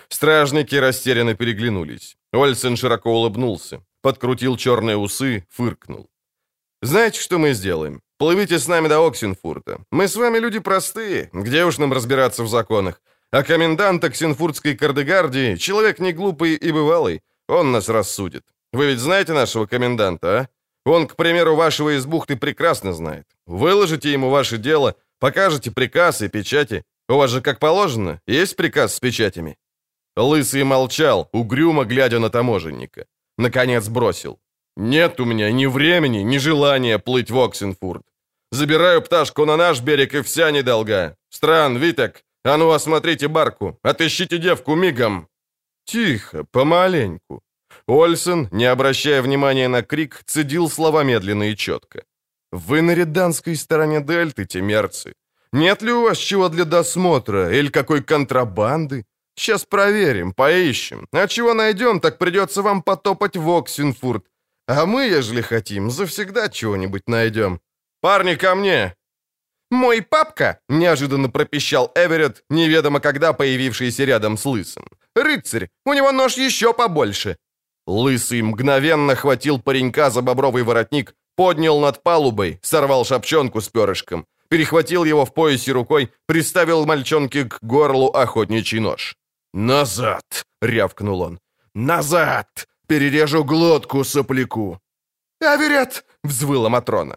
Стражники растерянно переглянулись. Ольсен широко улыбнулся, подкрутил черные усы, фыркнул. «Знаете, что мы сделаем? Плывите с нами до Оксенфурта. Мы с вами люди простые, где уж нам разбираться в законах. А комендант Оксенфуртской кардегардии — человек не глупый и бывалый. Он нас рассудит. Вы ведь знаете нашего коменданта, а? Он, к примеру, вашего из бухты прекрасно знает. Выложите ему ваше дело, покажете приказ и печати. У вас же, как положено, есть приказ с печатями?» Лысый молчал, угрюмо глядя на таможенника. Наконец бросил. «Нет у меня ни времени, ни желания плыть в Оксенфурт. Забираю пташку на наш берег и вся недолга. Стран, Витек, а ну осмотрите барку, отыщите девку мигом». Тихо, помаленьку. Ольсен, не обращая внимания на крик, цедил слова медленно и четко. «Вы на реданской стороне дельты, темерцы. Нет ли у вас чего для досмотра или какой контрабанды? Сейчас проверим, поищем. А чего найдем, так придется вам потопать в Оксенфурт. А мы, ежели хотим, завсегда чего-нибудь найдем. Парни, ко мне!» «Мой папка!» — неожиданно пропищал Эверетт, неведомо когда появившийся рядом с Лысым. «Рыцарь! У него нож еще побольше!» Лысый мгновенно хватил паренька за бобровый воротник, поднял над палубой, сорвал шапчонку с перышком, перехватил его в поясе рукой, приставил мальчонке к горлу охотничий нож. «Назад!» — рявкнул он. «Назад! Перережу глотку сопляку!» «Аверет!» — взвыла Матрона.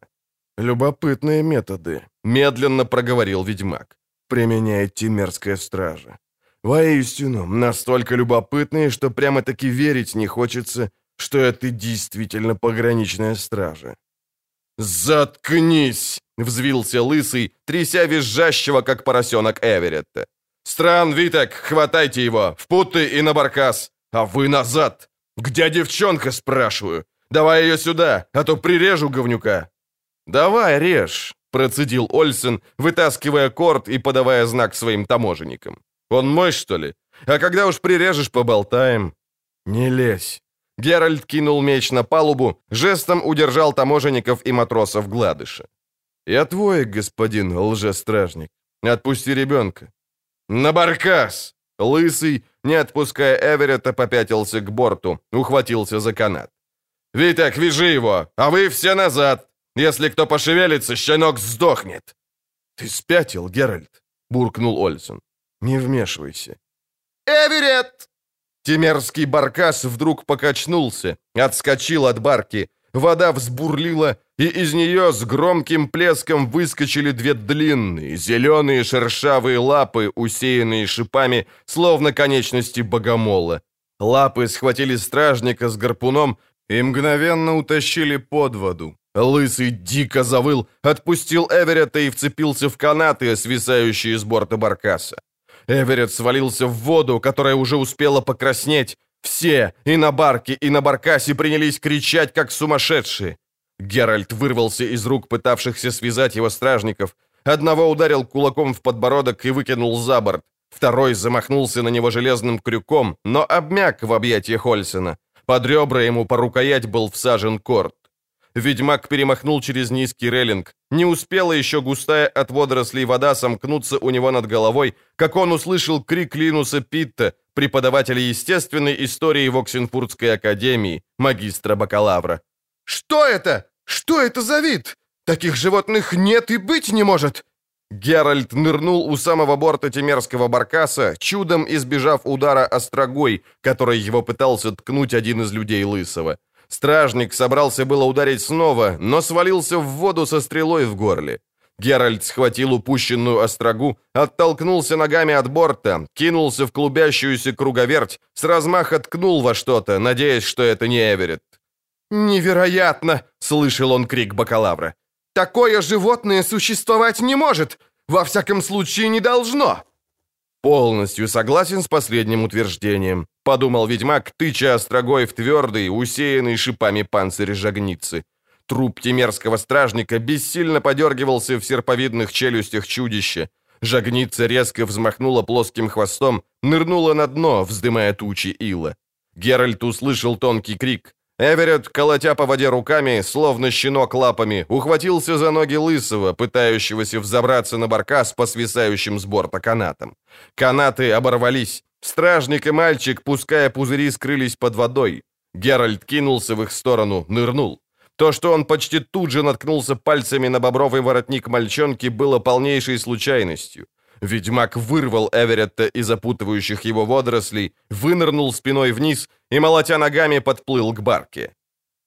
«Любопытные методы», — медленно проговорил ведьмак. «Применяет Тимерская стража. Воистину, настолько любопытные, что прямо-таки верить не хочется, что это действительно пограничная стража». «Заткнись!» — взвился лысый, тряся визжащего, как поросенок Эверетта. «Стран, Витек, хватайте его! В путы и на баркас! А вы назад! Где девчонка, спрашиваю? Давай ее сюда, а то прирежу говнюка!» «Давай, режь!» — процедил Ольсен, вытаскивая корт и подавая знак своим таможенникам. «Он мой, что ли? А когда уж прирежешь, поболтаем». «Не лезь!» Геральт кинул меч на палубу, жестом удержал таможенников и матросов Гладыша. «Я твой, господин лжестражник. Отпусти ребенка. «На баркас!» Лысый, не отпуская Эверетта, попятился к борту, ухватился за канат. «Витек, вяжи его, а вы все назад! Если кто пошевелится, щенок сдохнет!» «Ты спятил, Геральт!» — буркнул Ольсон. «Не вмешивайся!» «Эверетт!» Тимерский баркас вдруг покачнулся, отскочил от барки, Вода взбурлила, и из нее с громким плеском выскочили две длинные, зеленые шершавые лапы, усеянные шипами, словно конечности богомола. Лапы схватили стражника с гарпуном и мгновенно утащили под воду. Лысый дико завыл, отпустил Эверетта и вцепился в канаты, свисающие с борта баркаса. Эверетт свалился в воду, которая уже успела покраснеть, все, и на барке, и на баркасе, принялись кричать, как сумасшедшие. Геральт вырвался из рук пытавшихся связать его стражников. Одного ударил кулаком в подбородок и выкинул за борт. Второй замахнулся на него железным крюком, но обмяк в объятиях Ольсена. Под ребра ему по рукоять был всажен корт. Ведьмак перемахнул через низкий рейлинг. Не успела еще густая от водорослей вода сомкнуться у него над головой, как он услышал крик Линуса Питта, преподавателя естественной истории в Оксенфурдской академии, магистра-бакалавра. «Что это? Что это за вид? Таких животных нет и быть не может!» Геральт нырнул у самого борта Темерского баркаса, чудом избежав удара острогой, который его пытался ткнуть один из людей Лысого. Стражник собрался было ударить снова, но свалился в воду со стрелой в горле. Геральт схватил упущенную острогу, оттолкнулся ногами от борта, кинулся в клубящуюся круговерть, с размаха ткнул во что-то, надеясь, что это не Эверетт. «Невероятно!» — слышал он крик бакалавра. «Такое животное существовать не может! Во всяком случае, не должно!» «Полностью согласен с последним утверждением», — подумал ведьмак, тыча острогой в твердый, усеянный шипами панцирь жагницы. Труп темерского стражника бессильно подергивался в серповидных челюстях чудища. Жагница резко взмахнула плоским хвостом, нырнула на дно, вздымая тучи ила. Геральт услышал тонкий крик. Эверетт, колотя по воде руками, словно щенок лапами, ухватился за ноги Лысого, пытающегося взобраться на баркас по свисающим с борта канатам. Канаты оборвались. Стражник и мальчик, пуская пузыри, скрылись под водой. Геральт кинулся в их сторону, нырнул. То, что он почти тут же наткнулся пальцами на бобровый воротник мальчонки, было полнейшей случайностью. Ведьмак вырвал Эверетта из запутывающих его водорослей, вынырнул спиной вниз и, молотя ногами, подплыл к барке.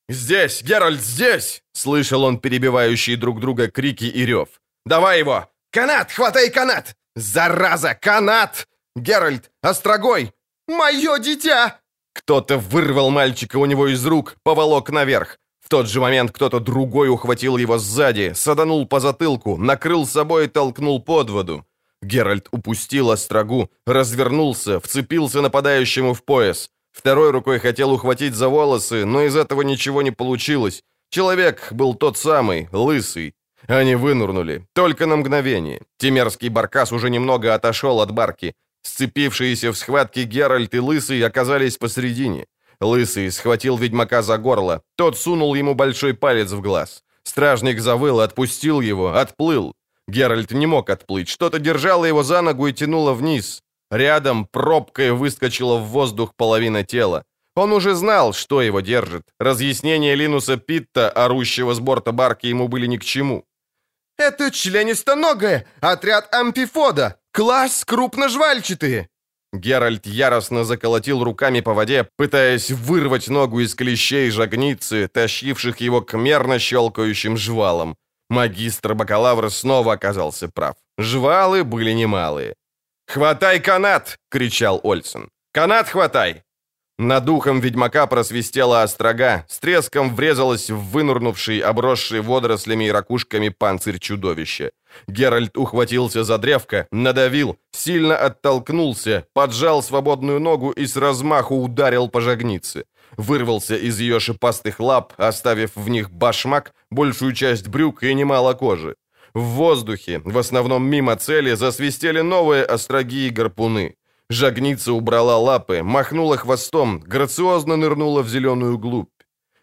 «Здесь, Геральт, здесь!» — слышал он перебивающие друг друга крики и рев. «Давай его! Канат! Хватай канат! Зараза! Канат! Геральт! Острогой! Мое дитя!» Кто-то вырвал мальчика у него из рук, поволок наверх. Тот же момент кто-то другой ухватил его сзади, саданул по затылку, накрыл собой и толкнул под воду. Геральт упустил острогу, развернулся, вцепился нападающему в пояс. Второй рукой хотел ухватить за волосы, но из этого ничего не получилось. Человек был тот самый, лысый. Они вынурнули, только на мгновение. Тимерский баркас уже немного отошел от барки. Сцепившиеся в схватке Геральт и Лысый оказались посредине. Лысый схватил ведьмака за горло. Тот сунул ему большой палец в глаз. Стражник завыл, отпустил его, отплыл. Геральт не мог отплыть. Что-то держало его за ногу и тянуло вниз. Рядом пробкой выскочила в воздух половина тела. Он уже знал, что его держит. Разъяснения Линуса Питта, орущего с борта барки, ему были ни к чему. «Это членистоногое! Отряд ампифода! Класс крупножвальчатые!» Геральт яростно заколотил руками по воде, пытаясь вырвать ногу из клещей жагницы, тащивших его к мерно щелкающим жвалам. Магистр-бакалавр снова оказался прав. Жвалы были немалые. «Хватай канат!» — кричал Ольсен. «Канат хватай!» Над духом ведьмака просвистела острога, с треском врезалась в вынурнувший, обросший водорослями и ракушками панцирь чудовища. Геральт ухватился за древко, надавил, сильно оттолкнулся, поджал свободную ногу и с размаху ударил по жагнице. Вырвался из ее шипастых лап, оставив в них башмак, большую часть брюк и немало кожи. В воздухе, в основном мимо цели, засвистели новые остроги и гарпуны. Жагница убрала лапы, махнула хвостом, грациозно нырнула в зеленую глубь.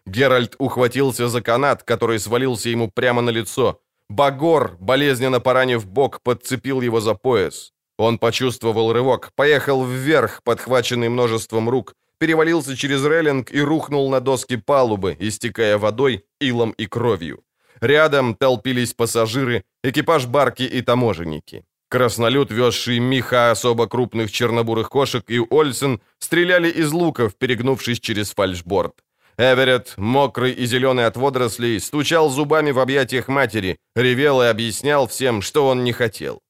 Геральт ухватился за канат, который свалился ему прямо на лицо. Багор, болезненно поранив бок, подцепил его за пояс. Он почувствовал рывок, поехал вверх, подхваченный множеством рук, перевалился через рейлинг и рухнул на доски палубы, истекая водой, илом и кровью. Рядом толпились пассажиры, экипаж барки и таможенники. Краснолюд, везший Миха особо крупных чернобурых кошек, и Ольсен стреляли из луков, перегнувшись через фальшборд. Эверетт, мокрый и зеленый от водорослей, стучал зубами в объятиях матери, ревел и объяснял всем, что он не хотел.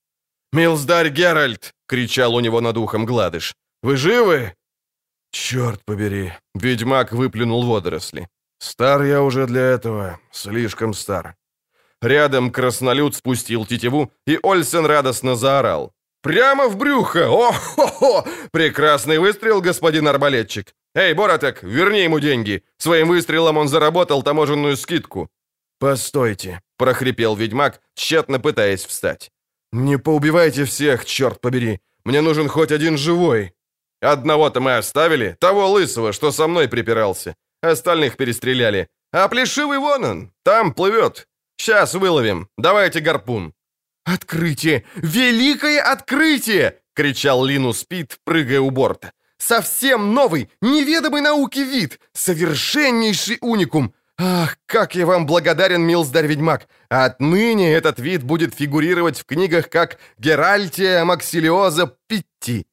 «Милздарь Геральт!» — кричал у него над ухом Гладыш. «Вы живы?» «Черт побери!» — ведьмак выплюнул водоросли. Стар я уже для этого, слишком стар. Рядом краснолюд спустил тетиву, и Ольсен радостно заорал. «Прямо в брюхо! О-хо-хо! Прекрасный выстрел, господин арбалетчик! Эй, Боротек, верни ему деньги! Своим выстрелом он заработал таможенную скидку!» «Постойте!» — прохрипел ведьмак, тщетно пытаясь встать. «Не поубивайте всех, черт побери! Мне нужен хоть один живой!» «Одного-то мы оставили, того лысого, что со мной припирался. Остальных перестреляли. А плешивый вон он, там плывет. Сейчас выловим. Давайте гарпун». «Открытие! Великое открытие!» — кричал Линус Пит, прыгая у борта. Совсем новый, неведомый науке вид, совершеннейший уникум. Ах, как я вам благодарен, милздарь-ведьмак! Отныне этот вид будет фигурировать в книгах как Геральтия Максилиоза Питти.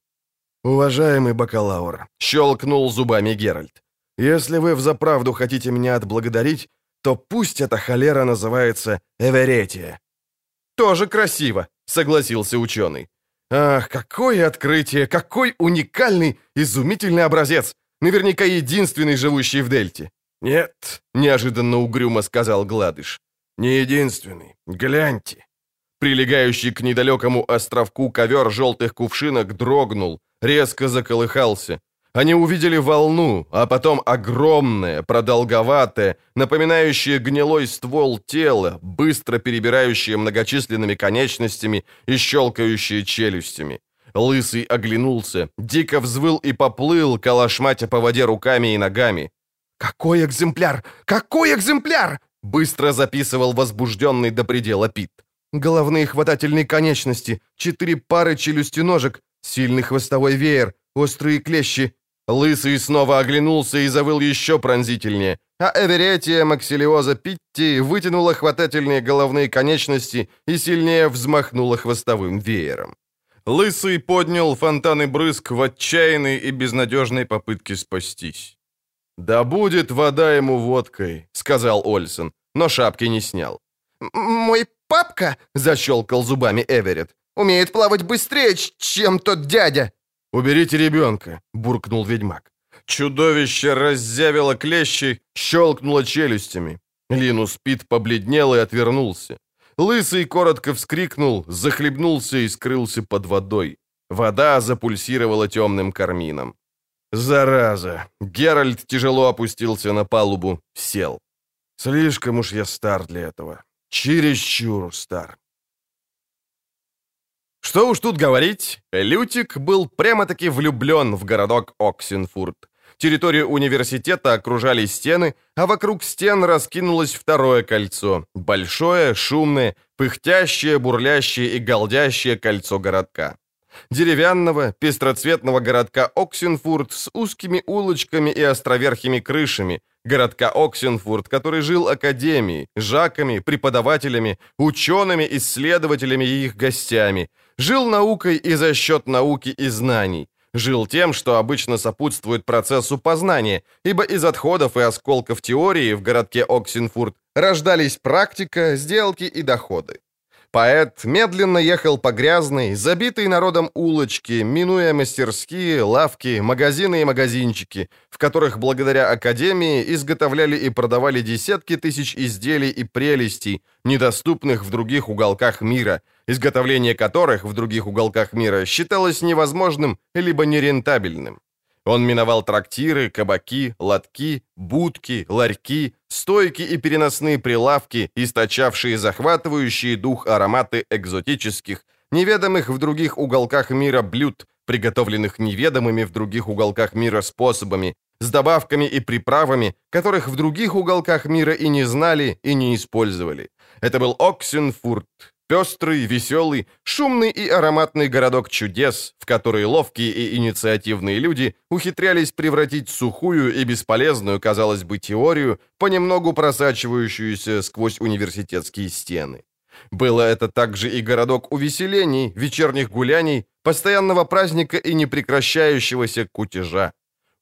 «Уважаемый бакалавр», — щелкнул зубами Геральт, «если вы взаправду хотите меня отблагодарить, то пусть эта холера называется Эверетия». «Тоже красиво», — согласился ученый. «Ах, какое открытие! Какой уникальный, изумительный образец! Наверняка единственный, живущий в Дельте». «Нет», — неожиданно угрюмо сказал Гладыш. «Не единственный. Гляньте». Прилегающий к недалекому островку ковер желтых кувшинок дрогнул, резко заколыхался. Они увидели волну, а потом огромное, продолговатое, напоминающее гнилой ствол тела, быстро перебирающее многочисленными конечностями и щелкающее челюстями. Лысый оглянулся, дико взвыл и поплыл, калашматя по воде руками и ногами. «Какой экземпляр! Какой экземпляр!» Быстро записывал возбужденный до предела Пит. Головные хватательные конечности, четыре пары челюстиножек, сильный хвостовой веер, острые клещи. Лысый снова оглянулся и завыл еще пронзительнее, а Эверетия Максилиоза Питти вытянула хватательные головные конечности и сильнее взмахнула хвостовым веером. Лысый поднял фонтаны брызг в отчаянной и безнадежной попытке спастись. «Да будет вода ему водкой», — сказал Ольсон, но шапки не снял. «Мой папка», — защелкал зубами Эверетт, «умеет плавать быстрее, чем тот дядя». «Уберите ребенка», — буркнул ведьмак. Чудовище раззявило клещи, щелкнуло челюстями. Линус Пит побледнел и отвернулся. Лысый коротко вскрикнул, захлебнулся и скрылся под водой. Вода запульсировала темным кармином. «Зараза!» Геральт тяжело опустился на палубу, сел. «Слишком уж я стар для этого. Чересчур стар». Что уж тут говорить, Лютик был прямо-таки влюблен в городок Оксенфурт. Территорию университета окружали стены, а вокруг стен раскинулось второе кольцо. Большое, шумное, пыхтящее, бурлящее и галдящее кольцо городка деревянного, пестроцветного городка Оксенфурт с узкими улочками и островерхими крышами, городка Оксенфурт, который жил академией, жаками, преподавателями, учеными, исследователями и их гостями, жил наукой и за счет науки и знаний, жил тем, что обычно сопутствует процессу познания, ибо из отходов и осколков теории в городке Оксенфурт рождались практика, сделки и доходы. Поэт медленно ехал по грязной, забитой народом улочке, минуя мастерские, лавки, магазины и магазинчики, в которых благодаря Академии изготовляли и продавали десятки тысяч изделий и прелестей, недоступных в других уголках мира, изготовление которых в других уголках мира считалось невозможным либо нерентабельным. Он миновал трактиры, кабаки, лотки, будки, ларьки, стойки и переносные прилавки, источавшие захватывающие дух ароматы экзотических, неведомых в других уголках мира блюд, приготовленных неведомыми в других уголках мира способами, с добавками и приправами, которых в других уголках мира и не знали, и не использовали. Это был Оксенфурт, Пестрый, веселый, шумный и ароматный городок чудес, в который ловкие и инициативные люди ухитрялись превратить сухую и бесполезную, казалось бы, теорию, понемногу просачивающуюся сквозь университетские стены. Было это также и городок увеселений, вечерних гуляний, постоянного праздника и непрекращающегося кутежа.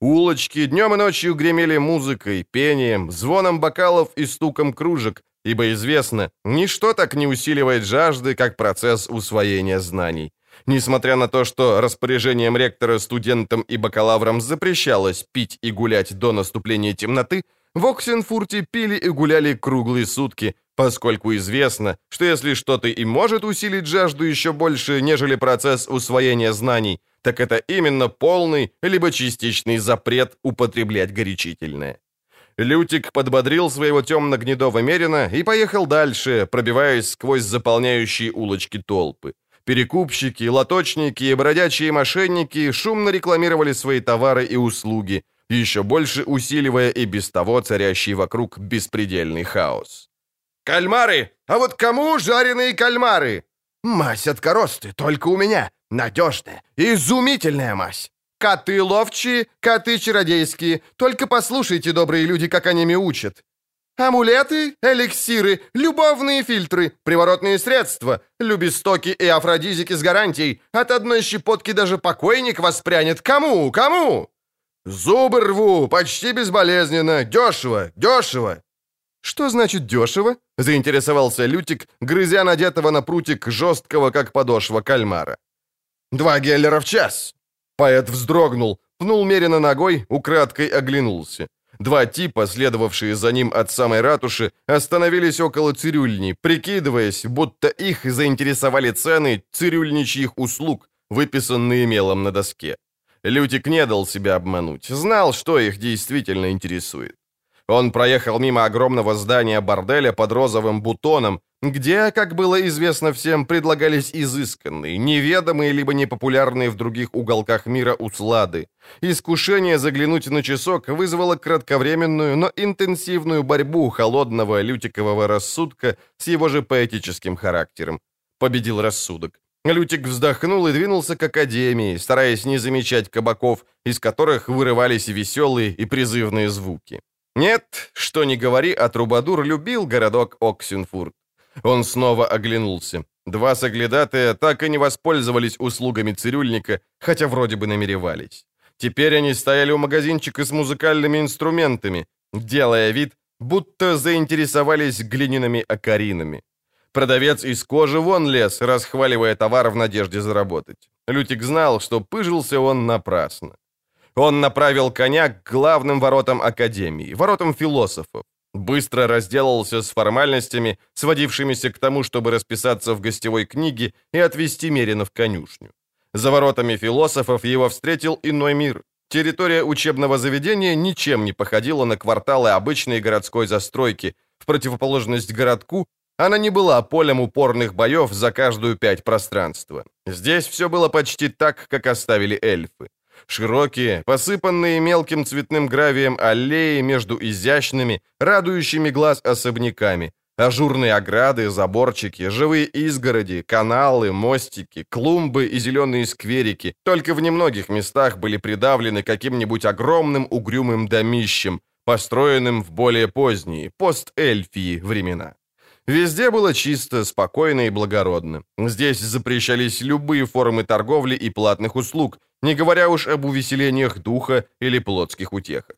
Улочки днем и ночью гремели музыкой, пением, звоном бокалов и стуком кружек, ибо известно, ничто так не усиливает жажды, как процесс усвоения знаний. Несмотря на то, что распоряжением ректора студентам и бакалаврам запрещалось пить и гулять до наступления темноты, в Оксенфурте пили и гуляли круглые сутки, поскольку известно, что если что-то и может усилить жажду еще больше, нежели процесс усвоения знаний, так это именно полный либо частичный запрет употреблять горячительное. Лютик подбодрил своего темно-гнедого мерина и поехал дальше, пробиваясь сквозь заполняющие улочки толпы. Перекупщики, лоточники и бродячие мошенники шумно рекламировали свои товары и услуги, еще больше усиливая и без того царящий вокруг беспредельный хаос. «Кальмары! А вот кому жареные кальмары?» «Мазь от коросты, только у меня. Надежная, изумительная мазь. Коты ловчие, коты чародейские. Только послушайте, добрые люди, как они меня учат. Амулеты, эликсиры, любовные фильтры, приворотные средства, любистоки и афродизики с гарантией. От одной щепотки даже покойник воспрянет. Кому? Кому? Зубы рву, почти безболезненно, дешево, дешево. «Что значит дешево?» — заинтересовался Лютик, грызя надетого на прутик жесткого, как подошва кальмара. «Два геллера в час!» Поэт вздрогнул, пнул меренно ногой, украдкой оглянулся. Два типа, следовавшие за ним от самой ратуши, остановились около цирюльни, прикидываясь, будто их заинтересовали цены цирюльничьих услуг, выписанные мелом на доске. Лютик не дал себя обмануть, знал, что их действительно интересует. Он проехал мимо огромного здания борделя под розовым бутоном, где, как было известно всем, предлагались изысканные, неведомые либо непопулярные в других уголках мира услады. Искушение заглянуть на часок вызвало кратковременную, но интенсивную борьбу холодного лютикового рассудка с его же поэтическим характером. Победил рассудок. Лютик вздохнул и двинулся к академии, стараясь не замечать кабаков, из которых вырывались веселые и призывные звуки. Нет, что ни говори, а Трубадур любил городок Оксенфурт. Он снова оглянулся. Два соглядатая так и не воспользовались услугами цирюльника, хотя вроде бы намеревались. Теперь они стояли у магазинчика с музыкальными инструментами, делая вид, будто заинтересовались глиняными окаринами. Продавец из кожи вон лез, расхваливая товар в надежде заработать. Лютик знал, что пыжился он напрасно. Он направил коня к главным воротам Академии, воротам философов. Быстро разделался с формальностями, сводившимися к тому, чтобы расписаться в гостевой книге и отвезти Мерина в конюшню. За воротами философов его встретил иной мир. Территория учебного заведения ничем не походила на кварталы обычной городской застройки. В противоположность городку, она не была полем упорных боев за каждую пять пространства. Здесь все было почти так, как оставили эльфы. Широкие, посыпанные мелким цветным гравием аллеи между изящными, радующими глаз особняками, ажурные ограды, заборчики, живые изгороди, каналы, мостики, клумбы и зеленые скверики только в немногих местах были придавлены каким-нибудь огромным угрюмым домищем, построенным в более поздние, постэльфии времена. Везде было чисто, спокойно и благородно. Здесь запрещались любые формы торговли и платных услуг, не говоря уж об увеселениях духа или плотских утехах.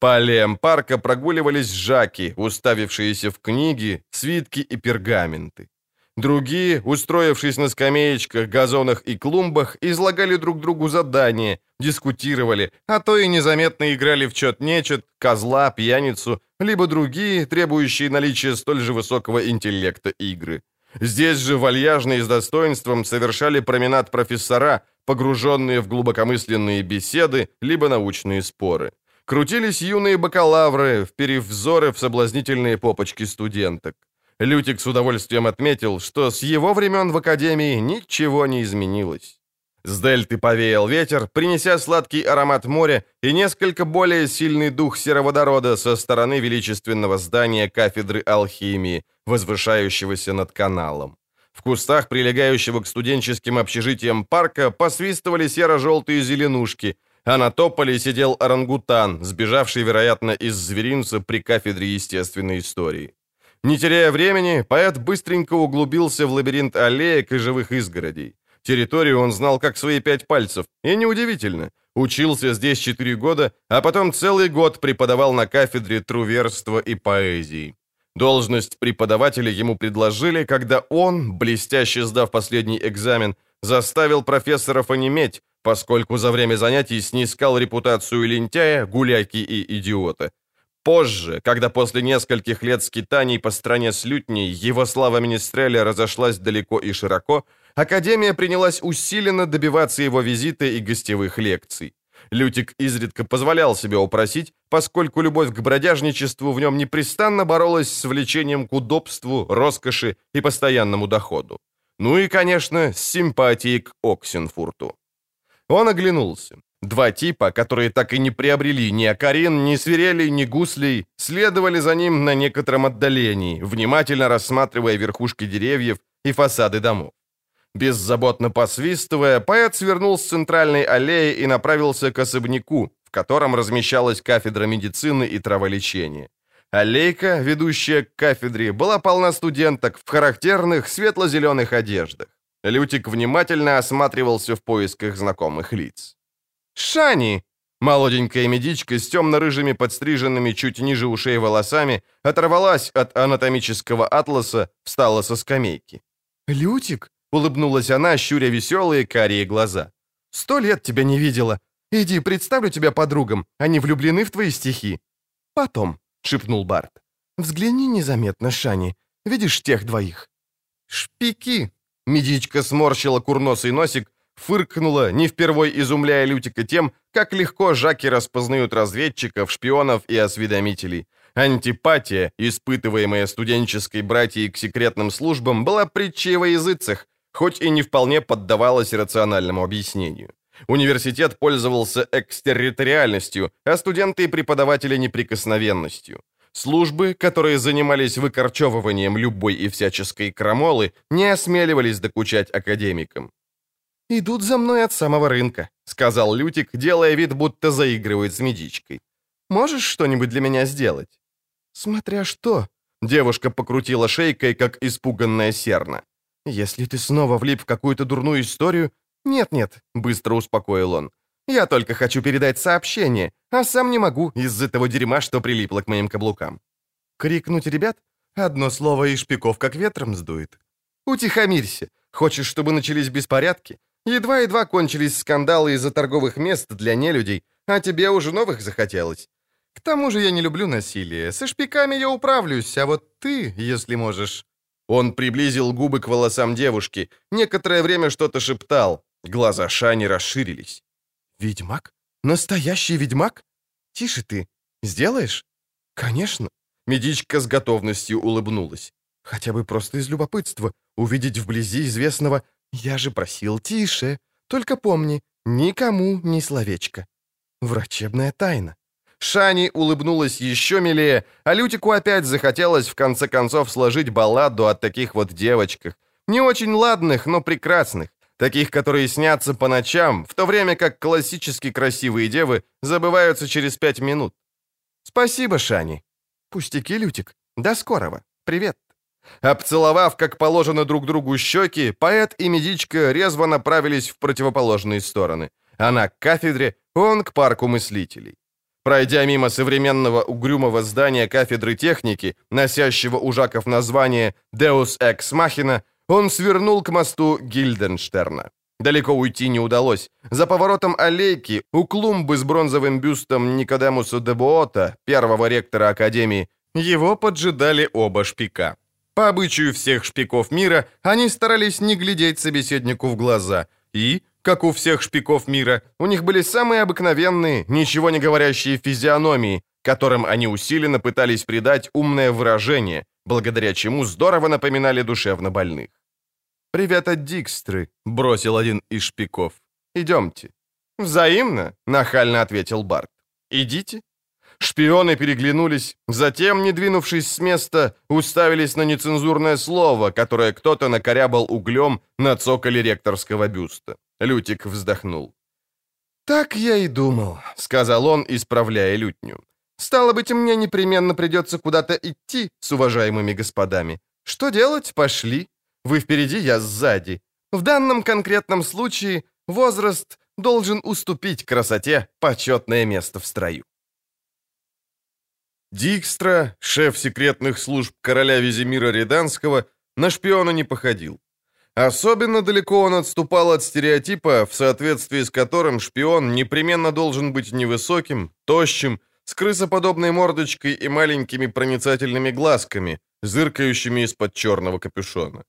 По аллеям парка прогуливались жаки, уставившиеся в книги, свитки и пергаменты. Другие, устроившись на скамеечках, газонах и клумбах, излагали друг другу задания, дискутировали, а то и незаметно играли в чет-нечет, козла, пьяницу, либо другие, требующие наличия столь же высокого интеллекта игры. Здесь же вальяжно и с достоинством совершали променад профессора, погруженные в глубокомысленные беседы, либо научные споры. Крутились юные бакалавры, вперив взоры в соблазнительные попочки студенток. Лютик с удовольствием отметил, что с его времен в Академии ничего не изменилось. С дельты повеял ветер, принеся сладкий аромат моря и несколько более сильный дух сероводорода со стороны величественного здания кафедры алхимии, возвышающегося над каналом. В кустах, прилегающего к студенческим общежитиям парка, посвистывали серо-желтые зеленушки, а на тополе сидел орангутан, сбежавший, вероятно, из зверинца при кафедре естественной истории. Не теряя времени, поэт быстренько углубился в лабиринт аллеек и живых изгородей. Территорию он знал как свои пять пальцев, и неудивительно. Учился здесь четыре года, а потом целый год преподавал на кафедре труверства и поэзии. Должность преподавателя ему предложили, когда он, блестяще сдав последний экзамен, заставил профессоров онеметь, поскольку за время занятий снискал репутацию лентяя, гуляки и идиота. Позже, когда после нескольких лет скитаний по стране с лютней его слава Министреля разошлась далеко и широко, Академия принялась усиленно добиваться его визита и гостевых лекций. Лютик изредка позволял себе упросить, поскольку любовь к бродяжничеству в нем непрестанно боролась с влечением к удобству, роскоши и постоянному доходу. Ну и, конечно, с симпатией к Оксенфурту. Он оглянулся. Два типа, которые так и не приобрели ни акарин, ни свирелей, ни гуслей, следовали за ним на некотором отдалении, внимательно рассматривая верхушки деревьев и фасады домов. Беззаботно посвистывая, поэт свернул с центральной аллеи и направился к особняку, в котором размещалась кафедра медицины и траволечения. Аллейка, ведущая к кафедре, была полна студенток в характерных светло-зеленых одеждах. Лютик внимательно осматривался в поисках знакомых лиц. «Шани!» Молоденькая медичка с темно-рыжими подстриженными чуть ниже ушей волосами оторвалась от анатомического атласа, встала со скамейки. «Лютик?» — улыбнулась она, щуря веселые карие глаза. «Сто лет тебя не видела. Иди, представлю тебя подругам. Они влюблены в твои стихи». «Потом», — шепнул Барт. «Взгляни незаметно, Шани. Видишь тех двоих?» «Шпики!» Медичка сморщила курносый носик, фыркнула, не впервой изумляя Лютика тем, как легко жаки распознают разведчиков, шпионов и осведомителей. Антипатия, испытываемая студенческой братьей к секретным службам, была притчей во языцах, хоть и не вполне поддавалась рациональному объяснению. Университет пользовался экстерриториальностью, а студенты и преподаватели неприкосновенностью. Службы, которые занимались выкорчевыванием любой и всяческой крамолы, не осмеливались докучать академикам. «Идут за мной от самого рынка», — сказал Лютик, делая вид, будто заигрывает с медичкой. «Можешь что-нибудь для меня сделать?» «Смотря что», — девушка покрутила шейкой, как испуганная серна. «Если ты снова влип в какую-то дурную историю...» «Нет-нет», — быстро успокоил он. «Я только хочу передать сообщение, а сам не могу из-за того дерьма, что прилипло к моим каблукам». «Крикнуть ребят? Одно слово и шпиков как ветром сдует». «Утихомирься. Хочешь, чтобы начались беспорядки? Едва-едва кончились скандалы из-за торговых мест для нелюдей, а тебе уже новых захотелось. К тому же я не люблю насилие. Со шпиками я управлюсь, а вот ты, если можешь...» Он приблизил губы к волосам девушки, некоторое время что-то шептал. Глаза Шани расширились. «Ведьмак? Настоящий ведьмак? Тише ты. Сделаешь?» «Конечно». Медичка с готовностью улыбнулась. «Хотя бы просто из любопытства. Увидеть вблизи известного «Я же просил тише. Только помни, никому ни словечко. Врачебная тайна». Шани улыбнулась еще милее, а Лютику опять захотелось в конце концов сложить балладу о таких вот девочках. Не очень ладных, но прекрасных. Таких, которые снятся по ночам, в то время как классически красивые девы забываются через пять минут. «Спасибо, Шани». «Пустяки, Лютик. До скорого. Привет». Обцеловав, как положено друг другу щеки, поэт и медичка резво направились в противоположные стороны. Она к кафедре, он к парку мыслителей. Пройдя мимо современного угрюмого здания кафедры техники, носящего у Жаков название «Deus Ex Machina», он свернул к мосту Гильденштерна. Далеко уйти не удалось. За поворотом аллейки, у клумбы с бронзовым бюстом Никодемуса де Буота, первого ректора Академии, его поджидали оба шпика. По обычаю всех шпиков мира, они старались не глядеть собеседнику в глаза. И, как у всех шпиков мира, у них были самые обыкновенные, ничего не говорящие физиономии, которым они усиленно пытались придать умное выражение, благодаря чему здорово напоминали душевно больных. «Привет от Дикстры», — бросил один из шпиков. «Идемте». «Взаимно», — нахально ответил Барт. «Идите». Шпионы переглянулись, затем, не двинувшись с места, уставились на нецензурное слово, которое кто-то накорябал углем на цоколе ректорского бюста. Лютик вздохнул. «Так я и думал», — сказал он, исправляя лютню. «Стало быть, мне непременно придется куда-то идти с уважаемыми господами. Что делать? Пошли. Вы впереди, я сзади. В данном конкретном случае возраст должен уступить красоте почетное место в строю». Дикстра, шеф секретных служб короля Визимира Реданского, на шпиона не походил. Особенно далеко он отступал от стереотипа, в соответствии с которым шпион непременно должен быть невысоким, тощим, с крысоподобной мордочкой и маленькими проницательными глазками, зыркающими из-под черного капюшона.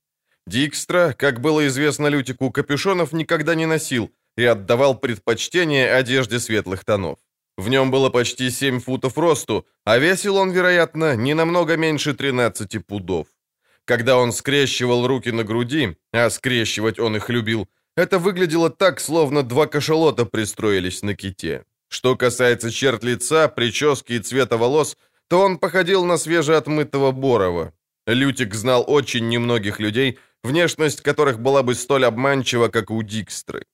Дикстра, как было известно Лютику, капюшонов никогда не носил и отдавал предпочтение одежде светлых тонов. В нем было почти 7 футов росту, а весил он, вероятно, не намного меньше 13 пудов. Когда он скрещивал руки на груди, а скрещивать он их любил, это выглядело так, словно два кашалота пристроились на ките. Что касается черт лица, прически и цвета волос, то он походил на свежеотмытого Борова. Лютик знал очень немногих людей, внешность которых была бы столь обманчива, как у Дикстры.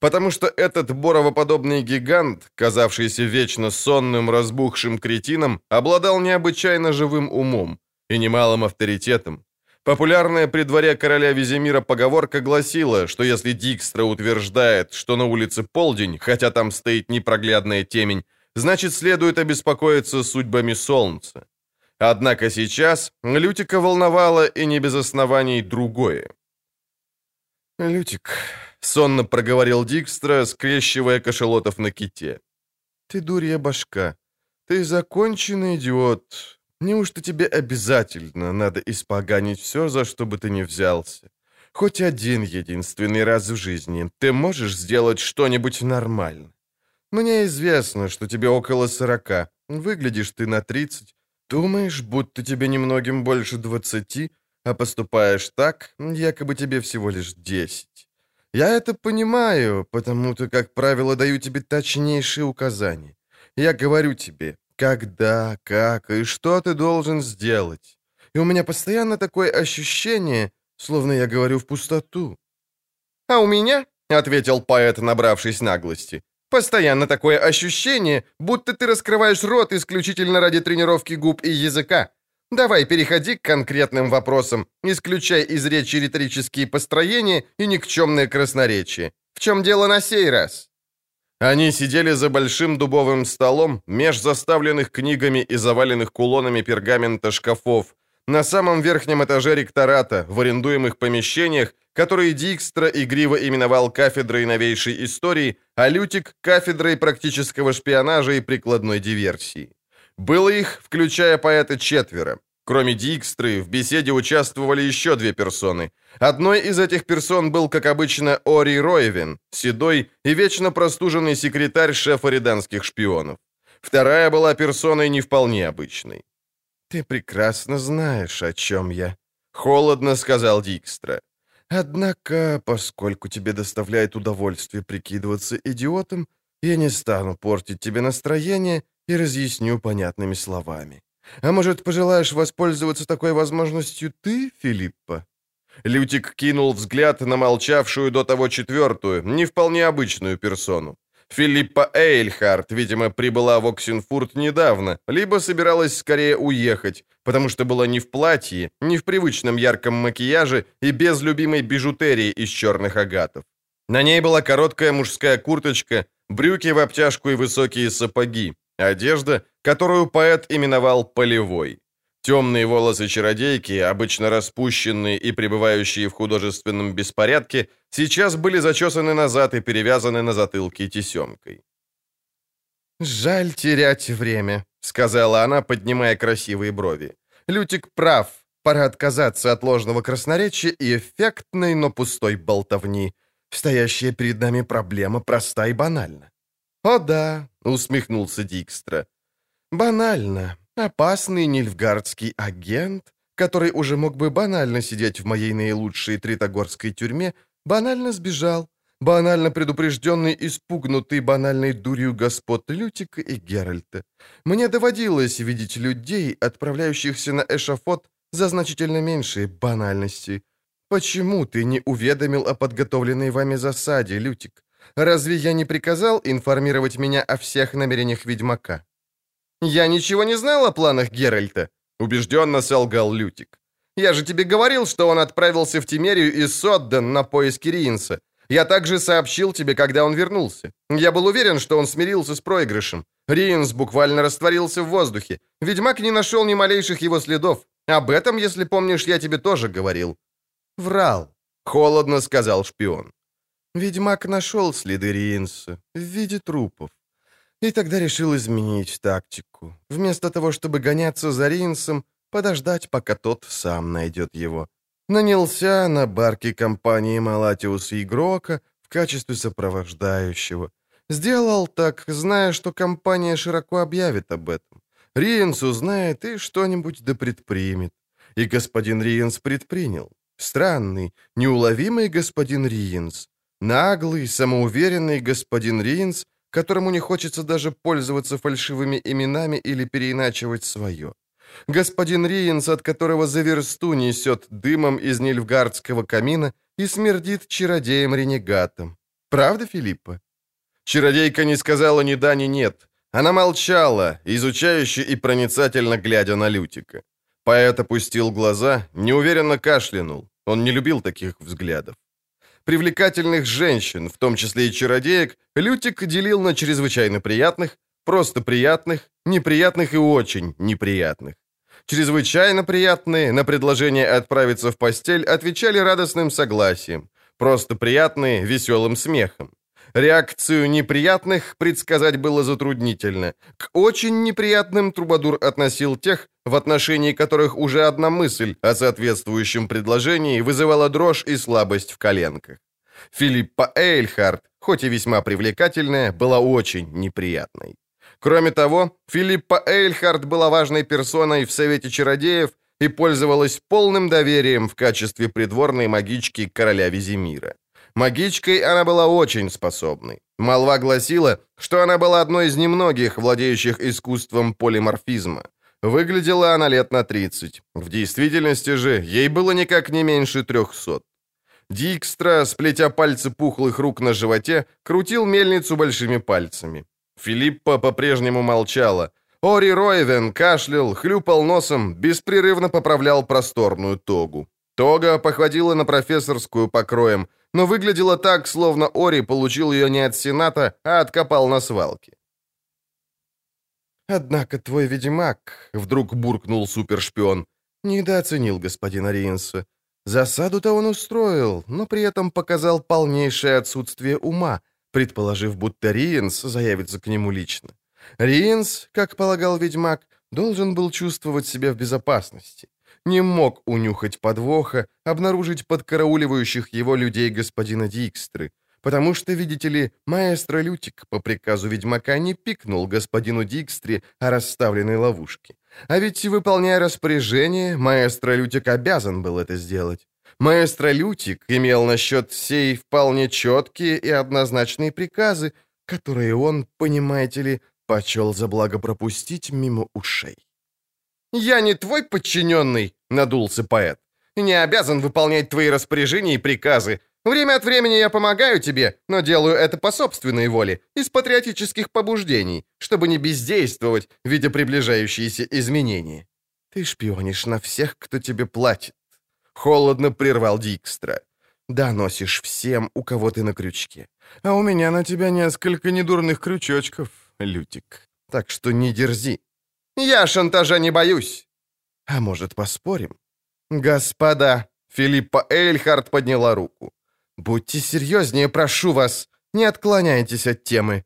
Потому что этот боровоподобный гигант, казавшийся вечно сонным, разбухшим кретином, обладал необычайно живым умом и немалым авторитетом. Популярная при дворе короля Визимира поговорка гласила, что если Дикстра утверждает, что на улице полдень, хотя там стоит непроглядная темень, значит, следует обеспокоиться судьбами солнца. Однако сейчас Лютика волновало и не без оснований другое. «Лютик», — сонно проговорил Дикстра, скрещивая кошелотов на ките. «Ты дурья башка. Ты законченный идиот. Неужто тебе обязательно надо испоганить все, за что бы ты ни взялся? Хоть один единственный раз в жизни ты можешь сделать что-нибудь нормально. Мне известно, что тебе около сорока. Выглядишь ты на тридцать. Думаешь, будто тебе немногим больше двадцати, а поступаешь так, якобы тебе всего лишь десять. Я это понимаю, потому-то, как правило, даю тебе точнейшие указания. Я говорю тебе, когда, как и что ты должен сделать. И у меня постоянно такое ощущение, словно я говорю в пустоту. «А у меня», — ответил поэт, набравшись наглости, «постоянно такое ощущение, будто ты раскрываешь рот исключительно ради тренировки губ и языка. Давай переходи к конкретным вопросам, исключай из речи риторические построения и никчемное красноречие. В чем дело на сей раз?» Они сидели за большим дубовым столом, меж заставленных книгами и заваленных кулонами пергамента шкафов, на самом верхнем этаже ректората, в арендуемых помещениях, которые Дикстра игриво именовал кафедрой новейшей истории, а Лютик — кафедрой практического шпионажа и прикладной диверсии. Было их, включая поэта, четверо. Кроме Дикстры, в беседе участвовали еще две персоны. Одной из этих персон был, как обычно, Ори Ройвин, седой и вечно простуженный секретарь шефа риданских шпионов. Вторая была персоной не вполне обычной. «Ты прекрасно знаешь, о чем я», — холодно сказал Дикстра. «Однако, поскольку тебе доставляет удовольствие прикидываться идиотом, я не стану портить тебе настроение и разъясню понятными словами. А может, пожелаешь воспользоваться такой возможностью ты, Филиппа?» Лютик кинул взгляд на молчавшую до того четвертую, не вполне обычную персону. Филиппа Эйльхарт, видимо, прибыла в Оксенфурт недавно, либо собиралась скорее уехать, потому что была не в платье, не в привычном ярком макияже и без любимой бижутерии из черных агатов. На ней была короткая мужская курточка, брюки в обтяжку и высокие сапоги, одежда, которую поэт именовал «полевой». Темные волосы чародейки, обычно распущенные и пребывающие в художественном беспорядке, сейчас были зачесаны назад и перевязаны на затылке тесемкой. «Жаль терять время», — сказала она, поднимая красивые брови. «Лютик прав. Пора отказаться от ложного красноречия и эффектной, но пустой болтовни. Стоящая перед нами проблема проста и банальна». «О да», — усмехнулся Дикстра. «Банально. Опасный нильфгардский агент, который уже мог бы банально сидеть в моей наилучшей тритогорской тюрьме, банально сбежал, банально предупрежденный и спугнутый банальной дурью господ Лютика и Геральта. Мне доводилось видеть людей, отправляющихся на эшафот за значительно меньшие банальности. Почему ты не уведомил о подготовленной вами засаде, Лютик? Разве я не приказал информировать меня о всех намерениях ведьмака? «Я ничего не знал о планах Геральта», — убежденно солгал Лютик. «Я же тебе говорил, что он отправился в Тимерию из Содден на поиски Риенса. Я также сообщил тебе, когда он вернулся. Я был уверен, что он смирился с проигрышем. Риенс буквально растворился в воздухе. Ведьмак не нашел ни малейших его следов. Об этом, если помнишь, я тебе тоже говорил». «Врал», — холодно сказал шпион. Ведьмак нашел следы Риенса в виде трупов. И тогда решил изменить тактику. Вместо того, чтобы гоняться за Ринсом, подождать, пока тот сам найдет его. Нанялся на барке компании Малатиус Игрока в качестве сопровождающего. Сделал так, зная, что компания широко объявит об этом. Риенс узнает и что-нибудь да предпримет. И господин Риенс предпринял. Странный, неуловимый господин Риенс. Наглый, самоуверенный господин Риенс — которому не хочется даже пользоваться фальшивыми именами или переиначивать свое. Господин Риенс, от которого за версту несет дымом из нильфгардского камина и смердит чародеем-ренегатом. Правда, Филиппа?» Чародейка не сказала ни да, ни нет. Она молчала, изучающе и проницательно глядя на Лютика. Поэт опустил глаза, неуверенно кашлянул. Он не любил таких взглядов. Привлекательных женщин, в том числе и чародеек, Лютик делил на чрезвычайно приятных, просто приятных, неприятных и очень неприятных. Чрезвычайно приятные на предложение отправиться в постель отвечали радостным согласием, просто приятные – веселым смехом. Реакцию неприятных предсказать было затруднительно. К очень неприятным Трубадур относил тех, в отношении которых уже одна мысль о соответствующем предложении вызывала дрожь и слабость в коленках. Филиппа Эйльхарт, хоть и весьма привлекательная, была очень неприятной. Кроме того, Филиппа Эйльхарт была важной персоной в Совете Чародеев и пользовалась полным доверием в качестве придворной магички короля Визимира. Магичкой она была очень способной. Молва гласила, что она была одной из немногих, владеющих искусством полиморфизма. Выглядела она лет на 30. В действительности же ей было никак не меньше 300. Дикстра, сплетя пальцы пухлых рук на животе, крутил мельницу большими пальцами. Филиппа по-прежнему молчала. Ори Ройвен кашлял, хлюпал носом, беспрерывно поправлял просторную тогу. Тога походила на профессорскую покроем, но выглядела так, словно Ори получил ее не от Сената, а откопал на свалке. «Однако твой ведьмак», — вдруг буркнул супершпион, — недооценил господина Риенса. Засаду-то он устроил, но при этом показал полнейшее отсутствие ума, предположив, будто Риенс заявится к нему лично. Риенс, как полагал ведьмак, должен был чувствовать себя в безопасности не мог унюхать подвоха, обнаружить подкарауливающих его людей господина Дикстры, потому что, видите ли, маэстро Лютик по приказу ведьмака не пикнул господину Дикстре о расставленной ловушке. А ведь, выполняя распоряжение, маэстро Лютик обязан был это сделать. Маэстро Лютик имел насчет сей вполне четкие и однозначные приказы, которые он, понимаете ли, почел за благо пропустить мимо ушей. «Я не твой подчиненный», — надулся поэт. «Не обязан выполнять твои распоряжения и приказы. Время от времени я помогаю тебе, но делаю это по собственной воле, из патриотических побуждений, чтобы не бездействовать, видя приближающиеся изменения». «Ты шпионишь на всех, кто тебе платит», — холодно прервал Дикстра. «Доносишь всем, у кого ты на крючке. А у меня на тебя несколько недурных крючочков, Лютик. Так что не дерзи. Я шантажа не боюсь. А может, поспорим? Господа, Филиппа Эйльхард подняла руку. Будьте серьезнее, прошу вас. Не отклоняйтесь от темы.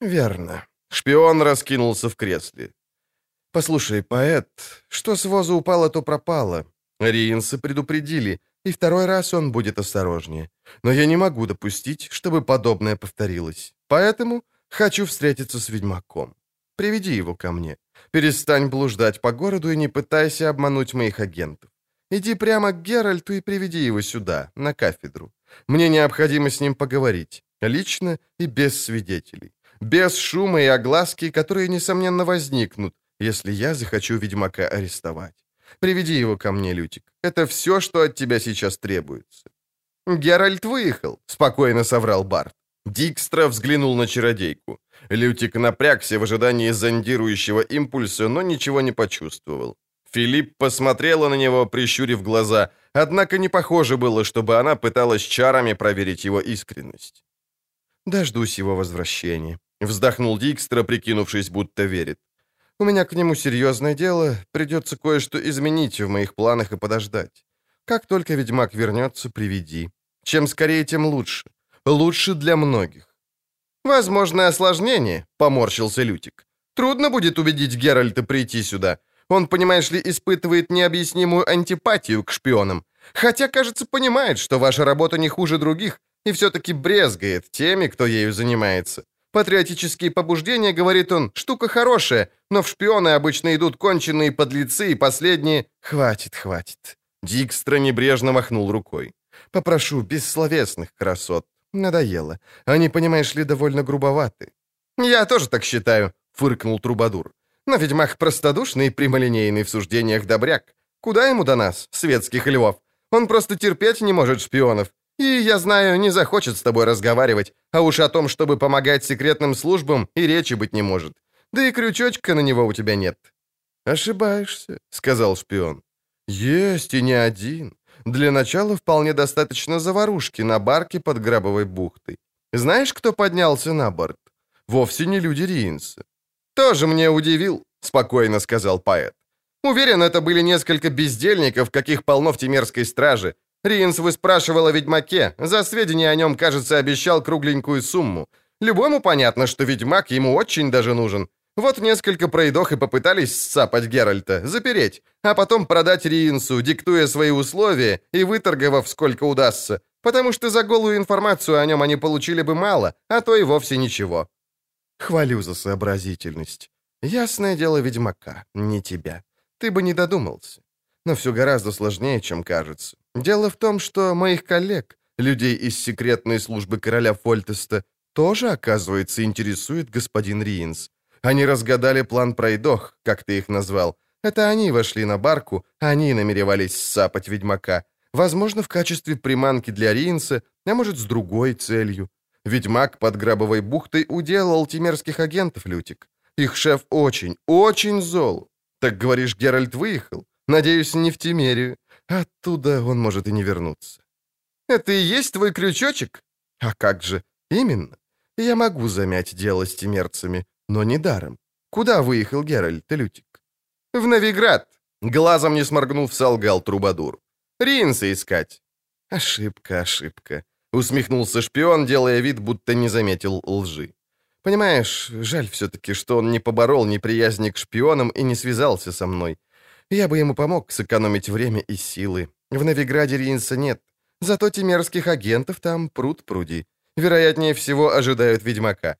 Верно. Шпион раскинулся в кресле. «Послушай, поэт, что с воза упало, то пропало. Риенса предупредили, и второй раз он будет осторожнее. Но я не могу допустить, чтобы подобное повторилось. Поэтому хочу встретиться с ведьмаком. Приведи его ко мне. Перестань блуждать по городу и не пытайся обмануть моих агентов. Иди прямо к Геральту и приведи его сюда, на кафедру. Мне необходимо с ним поговорить. Лично и без свидетелей. Без шума и огласки, которые, несомненно, возникнут, если я захочу ведьмака арестовать. Приведи его ко мне, Лютик. Это все, что от тебя сейчас требуется». «Геральт выехал», — спокойно соврал Барт. Дикстра взглянул на чародейку. Лютик напрягся в ожидании зондирующего импульса, но ничего не почувствовал. Филипп посмотрела на него, прищурив глаза, однако не похоже было, чтобы она пыталась чарами проверить его искренность. «Дождусь его возвращения», — вздохнул Дикстра, прикинувшись, будто верит. «У меня к нему серьезное дело, придется кое-что изменить в моих планах и подождать. Как только ведьмак вернется, приведи. Чем скорее, тем лучше. Лучше для многих. «Возможное осложнение», — поморщился Лютик. «Трудно будет убедить Геральта прийти сюда. Он, понимаешь ли, испытывает необъяснимую антипатию к шпионам. Хотя, кажется, понимает, что ваша работа не хуже других, и все-таки брезгает теми, кто ею занимается. Патриотические побуждения, говорит он, штука хорошая, но в шпионы обычно идут конченые подлецы и последние... Хватит, хватит. Дикстра небрежно махнул рукой. Попрошу бессловесных красот. Надоело. Они, понимаешь ли, довольно грубоваты. «Я тоже так считаю», — фыркнул Трубадур. Но ведьмак простодушный и прямолинейный в суждениях добряк. Куда ему до нас, светских львов? Он просто терпеть не может шпионов. И, я знаю, не захочет с тобой разговаривать, а уж о том, чтобы помогать секретным службам, и речи быть не может. Да и крючочка на него у тебя нет». «Ошибаешься», — сказал шпион. «Есть и не один. Для начала вполне достаточно заварушки на барке под Грабовой бухтой. Знаешь, кто поднялся на борт? Вовсе не люди Риинса». «Тоже мне удивил», — спокойно сказал поэт. «Уверен, это были несколько бездельников, каких полно в Тимерской страже. Риинс выспрашивал о ведьмаке. За сведения о нем, кажется, обещал кругленькую сумму. Любому понятно, что ведьмак ему очень даже нужен. Вот несколько пройдох и попытались сцапать Геральта, запереть, а потом продать Риинсу, диктуя свои условия и выторговав сколько удастся, потому что за голую информацию о нем они получили бы мало, а то и вовсе ничего. Хвалю за сообразительность. Ясное дело ведьмака, не тебя. Ты бы не додумался. Но все гораздо сложнее, чем кажется. Дело в том, что моих коллег, людей из секретной службы короля Фольтеста, тоже, оказывается, интересует господин Риинс. Они разгадали план пройдох, как ты их назвал. Это они вошли на барку, они намеревались сапать ведьмака. Возможно, в качестве приманки для Риинса, а может, с другой целью. Ведьмак под Грабовой бухтой уделал тимерских агентов, Лютик. Их шеф очень, очень зол. Так говоришь, Геральт выехал? Надеюсь, не в Тимерию. Оттуда он может и не вернуться. Это и есть твой крючочек? А как же? Именно. Я могу замять дело с тимерцами, но не даром. Куда выехал Геральт, Лютик? В Новиград. Глазом не сморгнув, солгал Трубадур. Ринса искать. Ошибка, ошибка. Усмехнулся шпион, делая вид, будто не заметил лжи. Понимаешь, жаль все-таки, что он не поборол неприязни к шпионам и не связался со мной. Я бы ему помог сэкономить время и силы. В Новиграде Ринса нет. Зато тимерских агентов там пруд пруди. Вероятнее всего, ожидают ведьмака.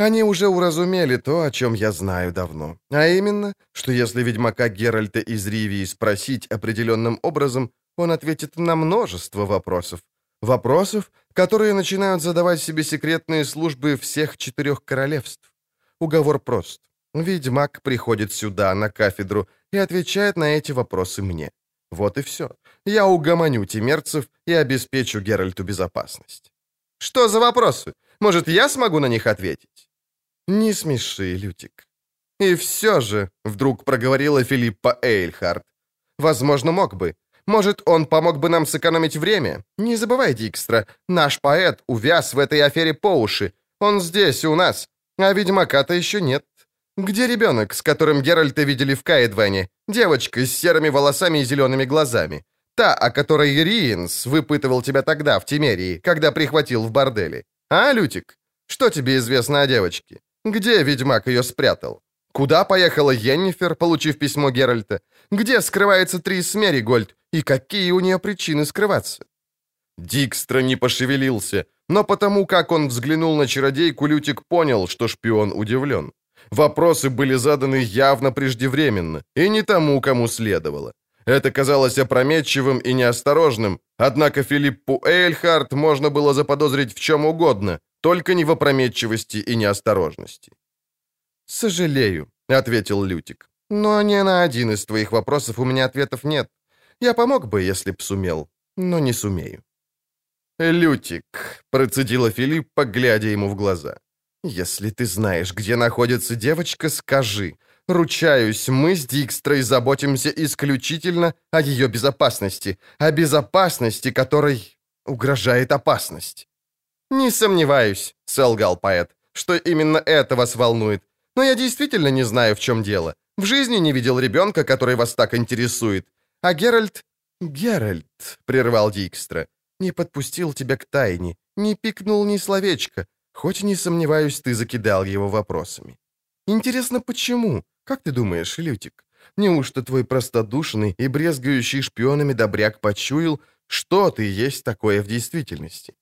Они уже уразумели то, о чем я знаю давно. А именно, что если ведьмака Геральта из Ривии спросить определенным образом, он ответит на множество вопросов. Вопросов, которые начинают задавать себе секретные службы всех четырех королевств. Уговор прост. Ведьмак приходит сюда, на кафедру, и отвечает на эти вопросы мне. Вот и все. Я угомоню тимерцев и обеспечу Геральту безопасность. Что за вопросы? Может, я смогу на них ответить? Не смеши, Лютик. И все же, вдруг проговорила Филиппа Эйльхард. Возможно, мог бы. Может, он помог бы нам сэкономить время? Не забывай, Дикстра, наш поэт увяз в этой афере по уши. Он здесь, у нас. А ведьмака-то еще нет. Где ребенок, с которым Геральта видели в Каэдване? Девочка с серыми волосами и зелеными глазами. Та, о которой Риенс выпытывал тебя тогда, в Тимерии, когда прихватил в борделе. А, Лютик? Что тебе известно о девочке? Где ведьмак ее спрятал? Куда поехала Йеннифер, получив письмо Геральта? Где скрывается Трис Меригольд? И какие у нее причины скрываться? Дикстра не пошевелился, но потому как он взглянул на чародейку, Лютик понял, что шпион удивлен. Вопросы были заданы явно преждевременно, и не тому, кому следовало. Это казалось опрометчивым и неосторожным, однако Филиппу Эйльхарт можно было заподозрить в чем угодно, только не в опрометчивости и неосторожности. «Сожалею», — ответил Лютик. «Но ни на один из твоих вопросов у меня ответов нет. Я помог бы, если б сумел, но не сумею». «Лютик», — процедила Филиппа, глядя ему в глаза. «Если ты знаешь, где находится девочка, скажи. Ручаюсь, мы с Дикстрой заботимся исключительно о ее безопасности, о безопасности, которой угрожает опасность». «Не сомневаюсь», — солгал поэт, «что именно это вас волнует. Но я действительно не знаю, в чем дело. В жизни не видел ребенка, который вас так интересует. А Геральт...» «Геральт», — прервал Дикстра, — «не подпустил тебя к тайне, не пикнул ни словечко, хоть, не сомневаюсь, ты закидал его вопросами. Интересно, почему? Как ты думаешь, Лютик? Неужто твой простодушный и брезгающий шпионами добряк почуял, что ты есть такое в действительности?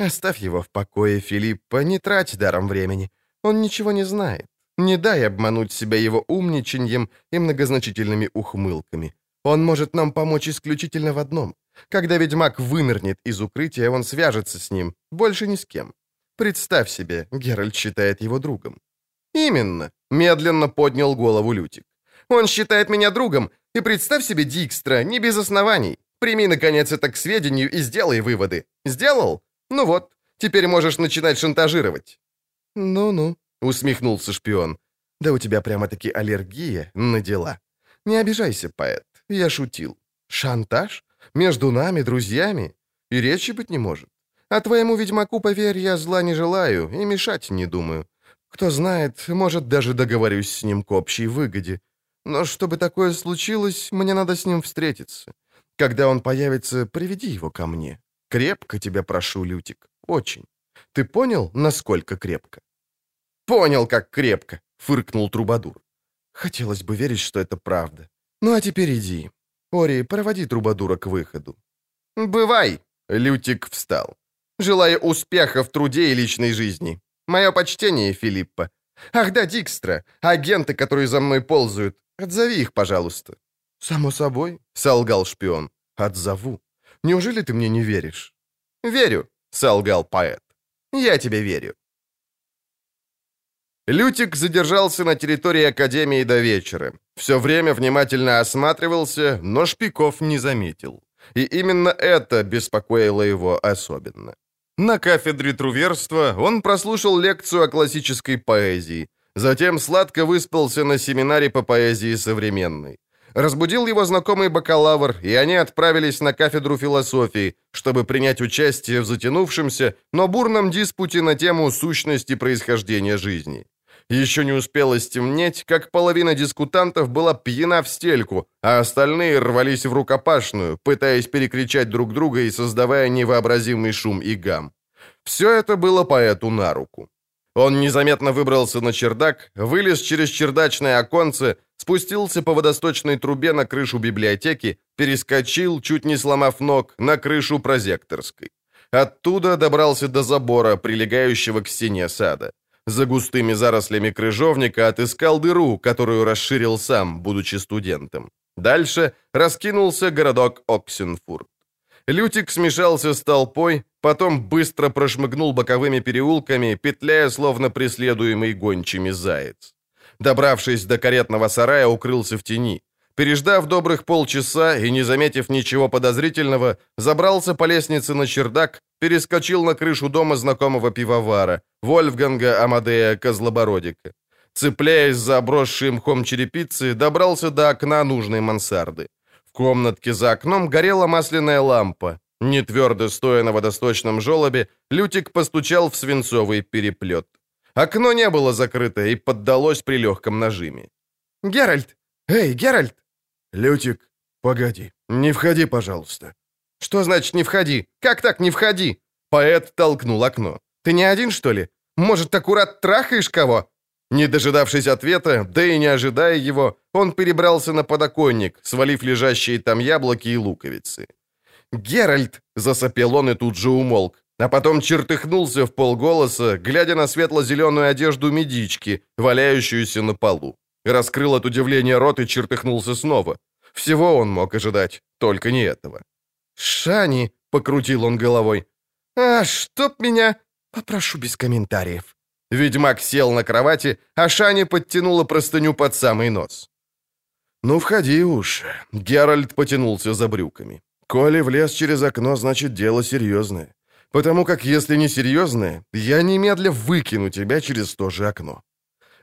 Оставь его в покое, Филиппа, не трать даром времени. Он ничего не знает. Не дай обмануть себя его умничаньем и многозначительными ухмылками. Он может нам помочь исключительно в одном. Когда ведьмак вынырнет из укрытия, он свяжется с ним, больше ни с кем. Представь себе, Геральт считает его другом. Именно, Медленно поднял голову Лютик. «Он считает меня другом, и представь себе Дикстра, не без оснований. Прими, наконец, это к сведению и сделай выводы. Сделал? Ну вот, теперь можешь начинать шантажировать». «Ну-ну», — усмехнулся шпион. «Да у тебя прямо-таки аллергия на дела. Не обижайся, поэт, я шутил. Шантаж? Между нами, друзьями? И речи быть не может. А твоему ведьмаку, поверь, я зла не желаю и мешать не думаю. Кто знает, может, даже договорюсь с ним к общей выгоде. Но чтобы такое случилось, мне надо с ним встретиться. Когда он появится, приведи его ко мне. Крепко тебя прошу, Лютик, очень. Ты понял, насколько крепко?» «Понял, как крепко», — фыркнул Трубадур. «Хотелось бы верить, что это правда. Ну а теперь иди. Ори, проводи Трубадура к выходу». «Бывай!» — Лютик встал. «Желаю успеха в труде и личной жизни. Мое почтение, Филиппа. Ах да, Дикстра, агенты, которые за мной ползают. Отзови их, пожалуйста». «Само собой», — солгал шпион. «Отзову. Неужели ты мне не веришь?» «Верю», — солгал поэт. «Я тебе верю». Лютик задержался на территории Академии до вечера. Все время внимательно осматривался, но шпиков не заметил. И именно это беспокоило его особенно. На кафедре труверства он прослушал лекцию о классической поэзии, затем сладко выспался на семинаре по поэзии современной. Разбудил его знакомый бакалавр, и они отправились на кафедру философии, чтобы принять участие в затянувшемся, но бурном диспуте на тему сущности происхождения жизни. Еще не успело стемнеть, как половина дискутантов была пьяна в стельку, а остальные рвались в рукопашную, пытаясь перекричать друг друга и создавая невообразимый шум и гам. Все это было поэту на руку. Он незаметно выбрался на чердак, вылез через чердачное оконце, спустился по водосточной трубе на крышу библиотеки, перескочил, чуть не сломав ног, на крышу прозекторской. Оттуда добрался до забора, прилегающего к стене сада. За густыми зарослями крыжовника отыскал дыру, которую расширил сам, будучи студентом. Дальше раскинулся городок Оксенфурт. Лютик смешался с толпой, потом быстро прошмыгнул боковыми переулками, петляя, словно преследуемый гончими заяц. Добравшись до каретного сарая, укрылся в тени. Переждав добрых полчаса и не заметив ничего подозрительного, забрался по лестнице на чердак, перескочил на крышу дома знакомого пивовара, Вольфганга Амадея Козлобородика. Цепляясь за обросшие мхом черепицы, добрался до окна нужной мансарды. В комнатке за окном горела масляная лампа. Не твердо стоя на водосточном желобе, Лютик постучал в свинцовый переплет. Окно не было закрыто и поддалось при легком нажиме. «Геральт! Эй, Геральт!» «Лютик, погоди, не входи, пожалуйста». «Что значит «не входи»? Как так «не входи»?» Поэт толкнул окно. «Ты не один, что ли? Может, аккурат трахаешь кого?» Не дожидавшись ответа, да и не ожидая его, он перебрался на подоконник, свалив лежащие там яблоки и луковицы. «Геральт!» — засопел он и тут же умолк, а потом чертыхнулся в полголоса, глядя на светло-зеленую одежду медички, валяющуюся на полу. Раскрыл от удивления рот и чертыхнулся снова. Всего он мог ожидать, только не этого. «Шани!» — покрутил он головой. «А, чтоб меня...» «Попрошу без комментариев». Ведьмак сел на кровати, а Шани подтянула простыню под самый нос. «Ну, входи уж». Геральт потянулся за брюками. «Коли влез через окно, значит, дело серьезное. Потому как, если не серьезное, я немедля выкину тебя через то же окно».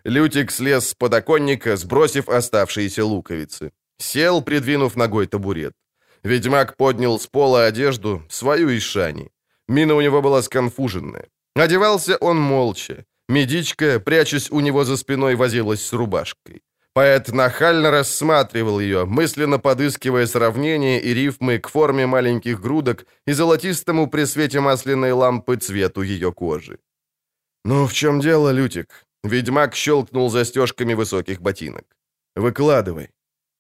Лютик слез с подоконника, сбросив оставшиеся луковицы. Сел, придвинув ногой табурет. Ведьмак поднял с пола одежду, свою из шани. Мина у него была сконфуженная. Одевался он молча. Медичка, прячась у него за спиной, возилась с рубашкой. Поэт нахально рассматривал ее, мысленно подыскивая сравнения и рифмы к форме маленьких грудок и золотистому при свете масляной лампы цвету ее кожи. «Ну, в чем дело, Лютик?» Ведьмак щелкнул застежками высоких ботинок. «Выкладывай».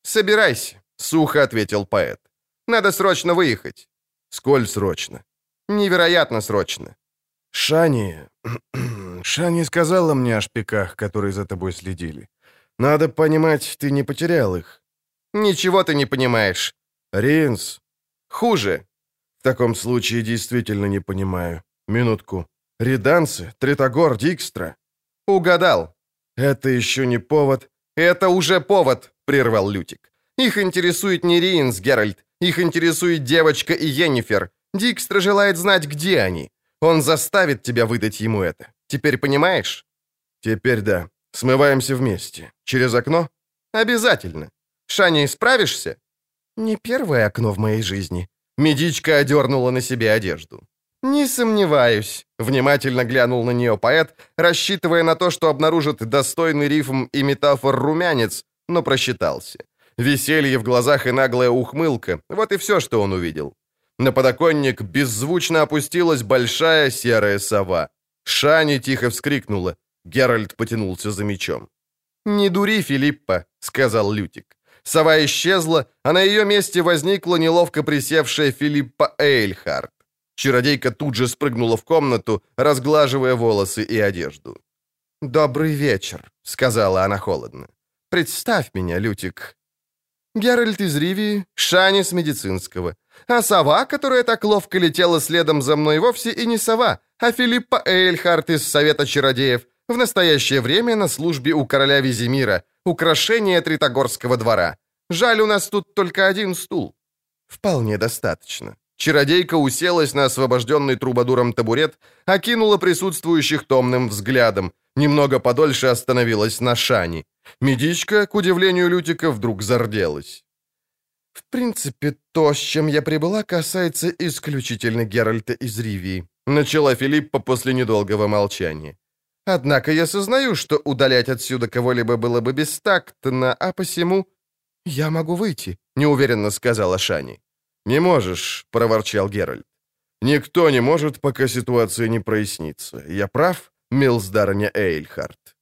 «Собирайся», — сухо ответил поэт. «Надо срочно выехать». «Сколь срочно?» «Невероятно срочно». «Шани... (clears throat) Шани сказала мне о шпиках, которые за тобой следили. Надо понимать, ты не потерял их». «Ничего ты не понимаешь». «Ринс». «Хуже». «В таком случае действительно не понимаю. Минутку. Риданцы? Тритогор? Дикстра?» «Угадал». Это еще не повод. Это уже повод, прервал Лютик. Их интересует не Риенс, Геральт. Их интересует девочка и Йеннифер. Дикстра желает знать, где они. Он заставит тебя выдать ему это. Теперь понимаешь? Теперь да. Смываемся вместе. Через окно? Обязательно. Шани, справишься? Не первое окно в моей жизни. Медичка одернула на себе одежду. «Не сомневаюсь», — внимательно глянул на нее поэт, рассчитывая на то, что обнаружит достойный рифм и метафор румянец, но просчитался. Веселье в глазах и наглая ухмылка — вот и все, что он увидел. На подоконник беззвучно опустилась большая серая сова. Шани тихо вскрикнула. Геральт потянулся за мечом. «Не дури, Филиппа», — сказал Лютик. Сова исчезла, а на ее месте возникла неловко присевшая Филиппа Эйльхарт. Чародейка тут же спрыгнула в комнату, разглаживая волосы и одежду. «Добрый вечер», — сказала она холодно. «Представь меня, Лютик». Геральт из Ривии, Шани с медицинского. А сова, которая так ловко летела следом за мной, вовсе и не сова, а Филиппа Эйльхарт из Совета Чародеев, в настоящее время на службе у короля Визимира, украшение Тритогорского двора. Жаль, у нас тут только один стул». «Вполне достаточно». Чародейка уселась на освобожденный трубадуром табурет, окинула присутствующих томным взглядом, немного подольше остановилась на Шани. Медичка, к удивлению Лютика, вдруг зарделась. «В принципе, то, с чем я прибыла, касается исключительно Геральта из Ривии», начала Филиппа после недолгого молчания. «Однако я сознаю, что удалять отсюда кого-либо было бы бестактно, а посему...» «Я могу выйти», — неуверенно сказала Шани. «Не можешь», — проворчал Геральт. «Никто не может, пока ситуация не прояснится. Я прав, милсдарня Эйльхарт?»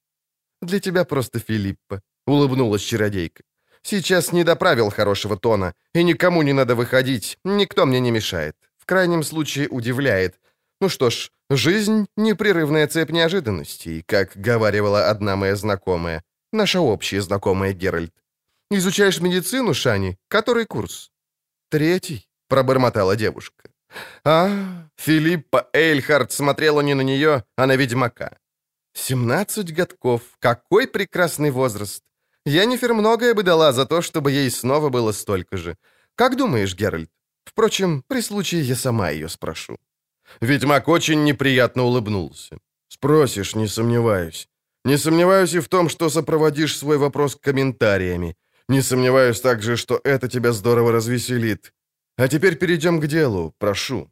«Для тебя просто Филиппа», — улыбнулась чародейка. «Сейчас не доправил хорошего тона, и никому не надо выходить, никто мне не мешает. В крайнем случае удивляет. Ну что ж, жизнь — непрерывная цепь неожиданностей, как говаривала одна моя знакомая, наша общая знакомая Геральт. Изучаешь медицину, Шани? Который курс?» «Третий», — пробормотала девушка. А, Филиппа Эйльхард смотрела не на нее, а на ведьмака. «Семнадцать годков. Какой прекрасный возраст. Янифер многое бы дала за то, чтобы ей снова было столько же. Как думаешь, Геральт? Впрочем, при случае я сама ее спрошу». Ведьмак очень неприятно улыбнулся. «Спросишь, не сомневаюсь. Не сомневаюсь и в том, что сопроводишь свой вопрос комментариями. Не сомневаюсь также, что это тебя здорово развеселит. А теперь перейдем к делу, прошу».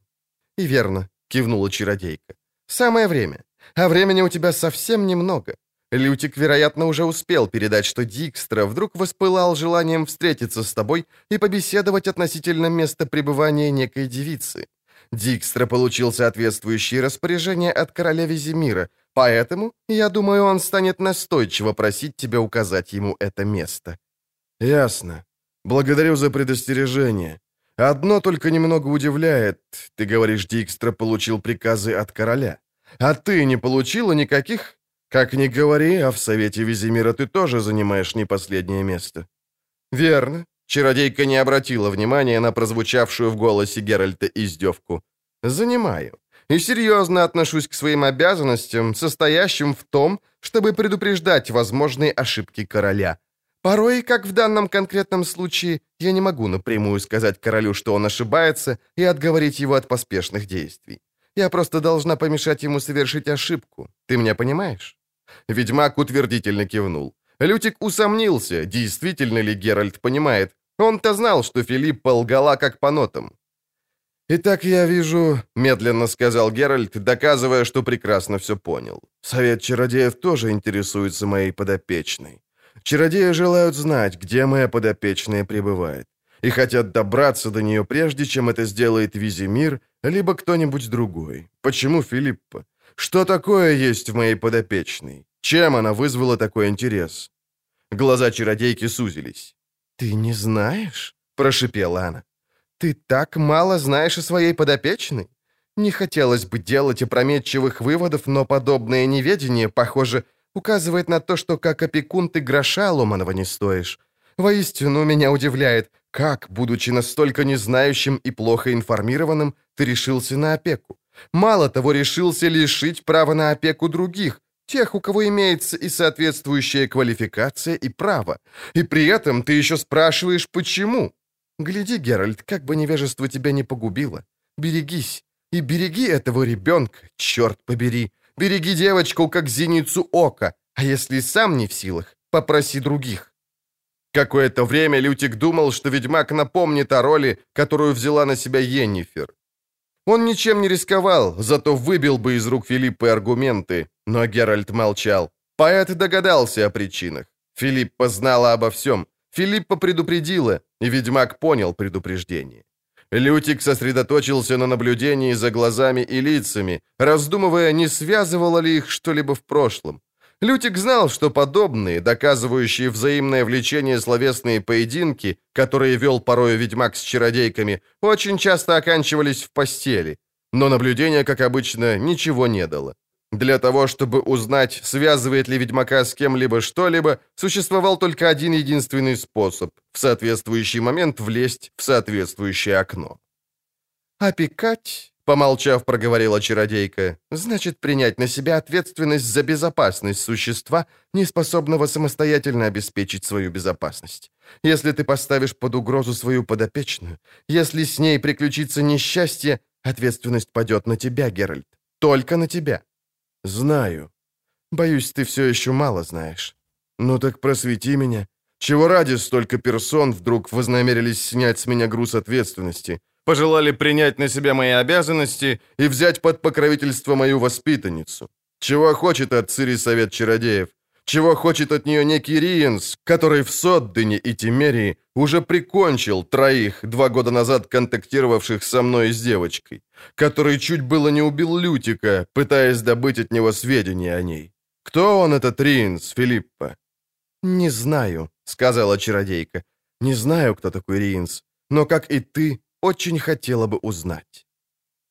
«И верно», — кивнула чародейка. «Самое время. А времени у тебя совсем немного. Лютик, вероятно, уже успел передать, что Дикстра вдруг воспылал желанием встретиться с тобой и побеседовать относительно места пребывания некой девицы. Дикстра получил соответствующие распоряжения от короля Визимира, поэтому, я думаю, он станет настойчиво просить тебя указать ему это место. «Ясно. Благодарю за предостережение. Одно только немного удивляет. Ты говоришь, Дикстра получил приказы от короля. А ты не получила никаких? Как ни говори, а в Совете Визимира ты тоже занимаешь не последнее место». «Верно». Чародейка не обратила внимания на прозвучавшую в голосе Геральта издевку. «Занимаю. И серьезно отношусь к своим обязанностям, состоящим в том, чтобы предупреждать возможные ошибки короля. Порой, как в данном конкретном случае, я не могу напрямую сказать королю, что он ошибается, и отговорить его от поспешных действий. Я просто должна помешать ему совершить ошибку. Ты меня понимаешь?» Ведьмак утвердительно кивнул. Лютик усомнился, действительно ли Геральт понимает. Он-то знал, что Филипп лгала как по нотам. «Итак, я вижу», — медленно сказал Геральт, доказывая, что прекрасно все понял. «Совет чародеев тоже интересуется моей подопечной. Чародеи желают знать, где моя подопечная пребывает, и хотят добраться до нее прежде, чем это сделает Визимир, либо кто-нибудь другой. Почему Филиппа? Что такое есть в моей подопечной? Чем она вызвала такой интерес?» Глаза чародейки сузились. «Ты не знаешь?» – прошипела она. «Ты так мало знаешь о своей подопечной? Не хотелось бы делать опрометчивых выводов, но подобное неведение, похоже, указывает на то, что как опекун ты гроша ломаного не стоишь. Воистину меня удивляет, как, будучи настолько незнающим и плохо информированным, ты решился на опеку. Мало того, решился лишить права на опеку других, Тех, у кого имеется и соответствующая квалификация, и право. И при этом ты еще спрашиваешь, почему. Гляди, Геральт, как бы невежество тебя не погубило. Берегись. И береги этого ребенка, черт побери. Береги девочку, как зеницу ока. А если сам не в силах, попроси других. Какое-то время Лютик думал, что ведьмак напомнит о роли, которую взяла на себя Йеннифер. Он ничем не рисковал, зато выбил бы из рук Филиппа аргументы, но Геральт молчал. Поэт догадался о причинах. Филиппа знала обо всем. Филиппа предупредила, и ведьмак понял предупреждение. Лютик сосредоточился на наблюдении за глазами и лицами, раздумывая, не связывало ли их что-либо в прошлом. Лютик знал, что подобные, доказывающие взаимное влечение словесные поединки, которые вел порой ведьмак с чародейками, очень часто оканчивались в постели. Но наблюдение, как обычно, ничего не дало. Для того, чтобы узнать, связывает ли ведьмака с кем-либо что-либо, существовал только один единственный способ – в соответствующий момент влезть в соответствующее окно. «Опекать Помолчав, проговорила чародейка. «Значит, принять на себя ответственность за безопасность существа, не способного самостоятельно обеспечить свою безопасность. Если ты поставишь под угрозу свою подопечную, если с ней приключится несчастье, ответственность падет на тебя, Геральт. Только на тебя». «Знаю. Боюсь, ты все еще мало знаешь». «Ну так просвети меня. Чего ради столько персон вдруг вознамерились снять с меня груз ответственности?» Пожелали принять на себя мои обязанности и взять под покровительство мою воспитанницу. Чего хочет от Цири Совет Чародеев? Чего хочет от нее некий Риенс, который в Соддыне и Тимерии уже прикончил троих, два года назад контактировавших со мной с девочкой, который чуть было не убил Лютика, пытаясь добыть от него сведения о ней. Кто он, этот Риенс, Филиппа? «Не знаю», — сказала чародейка. «Не знаю, кто такой Риенс, но, как и ты, очень хотела бы узнать».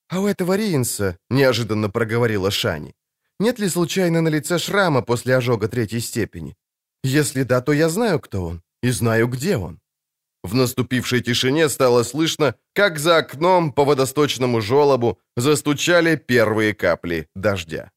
«А у этого Риенса», — неожиданно проговорила Шани, «нет ли случайно на лице шрама после ожога третьей степени? Если да, то я знаю, кто он, и знаю, где он». В наступившей тишине стало слышно, как за окном по водосточному желобу застучали первые капли дождя.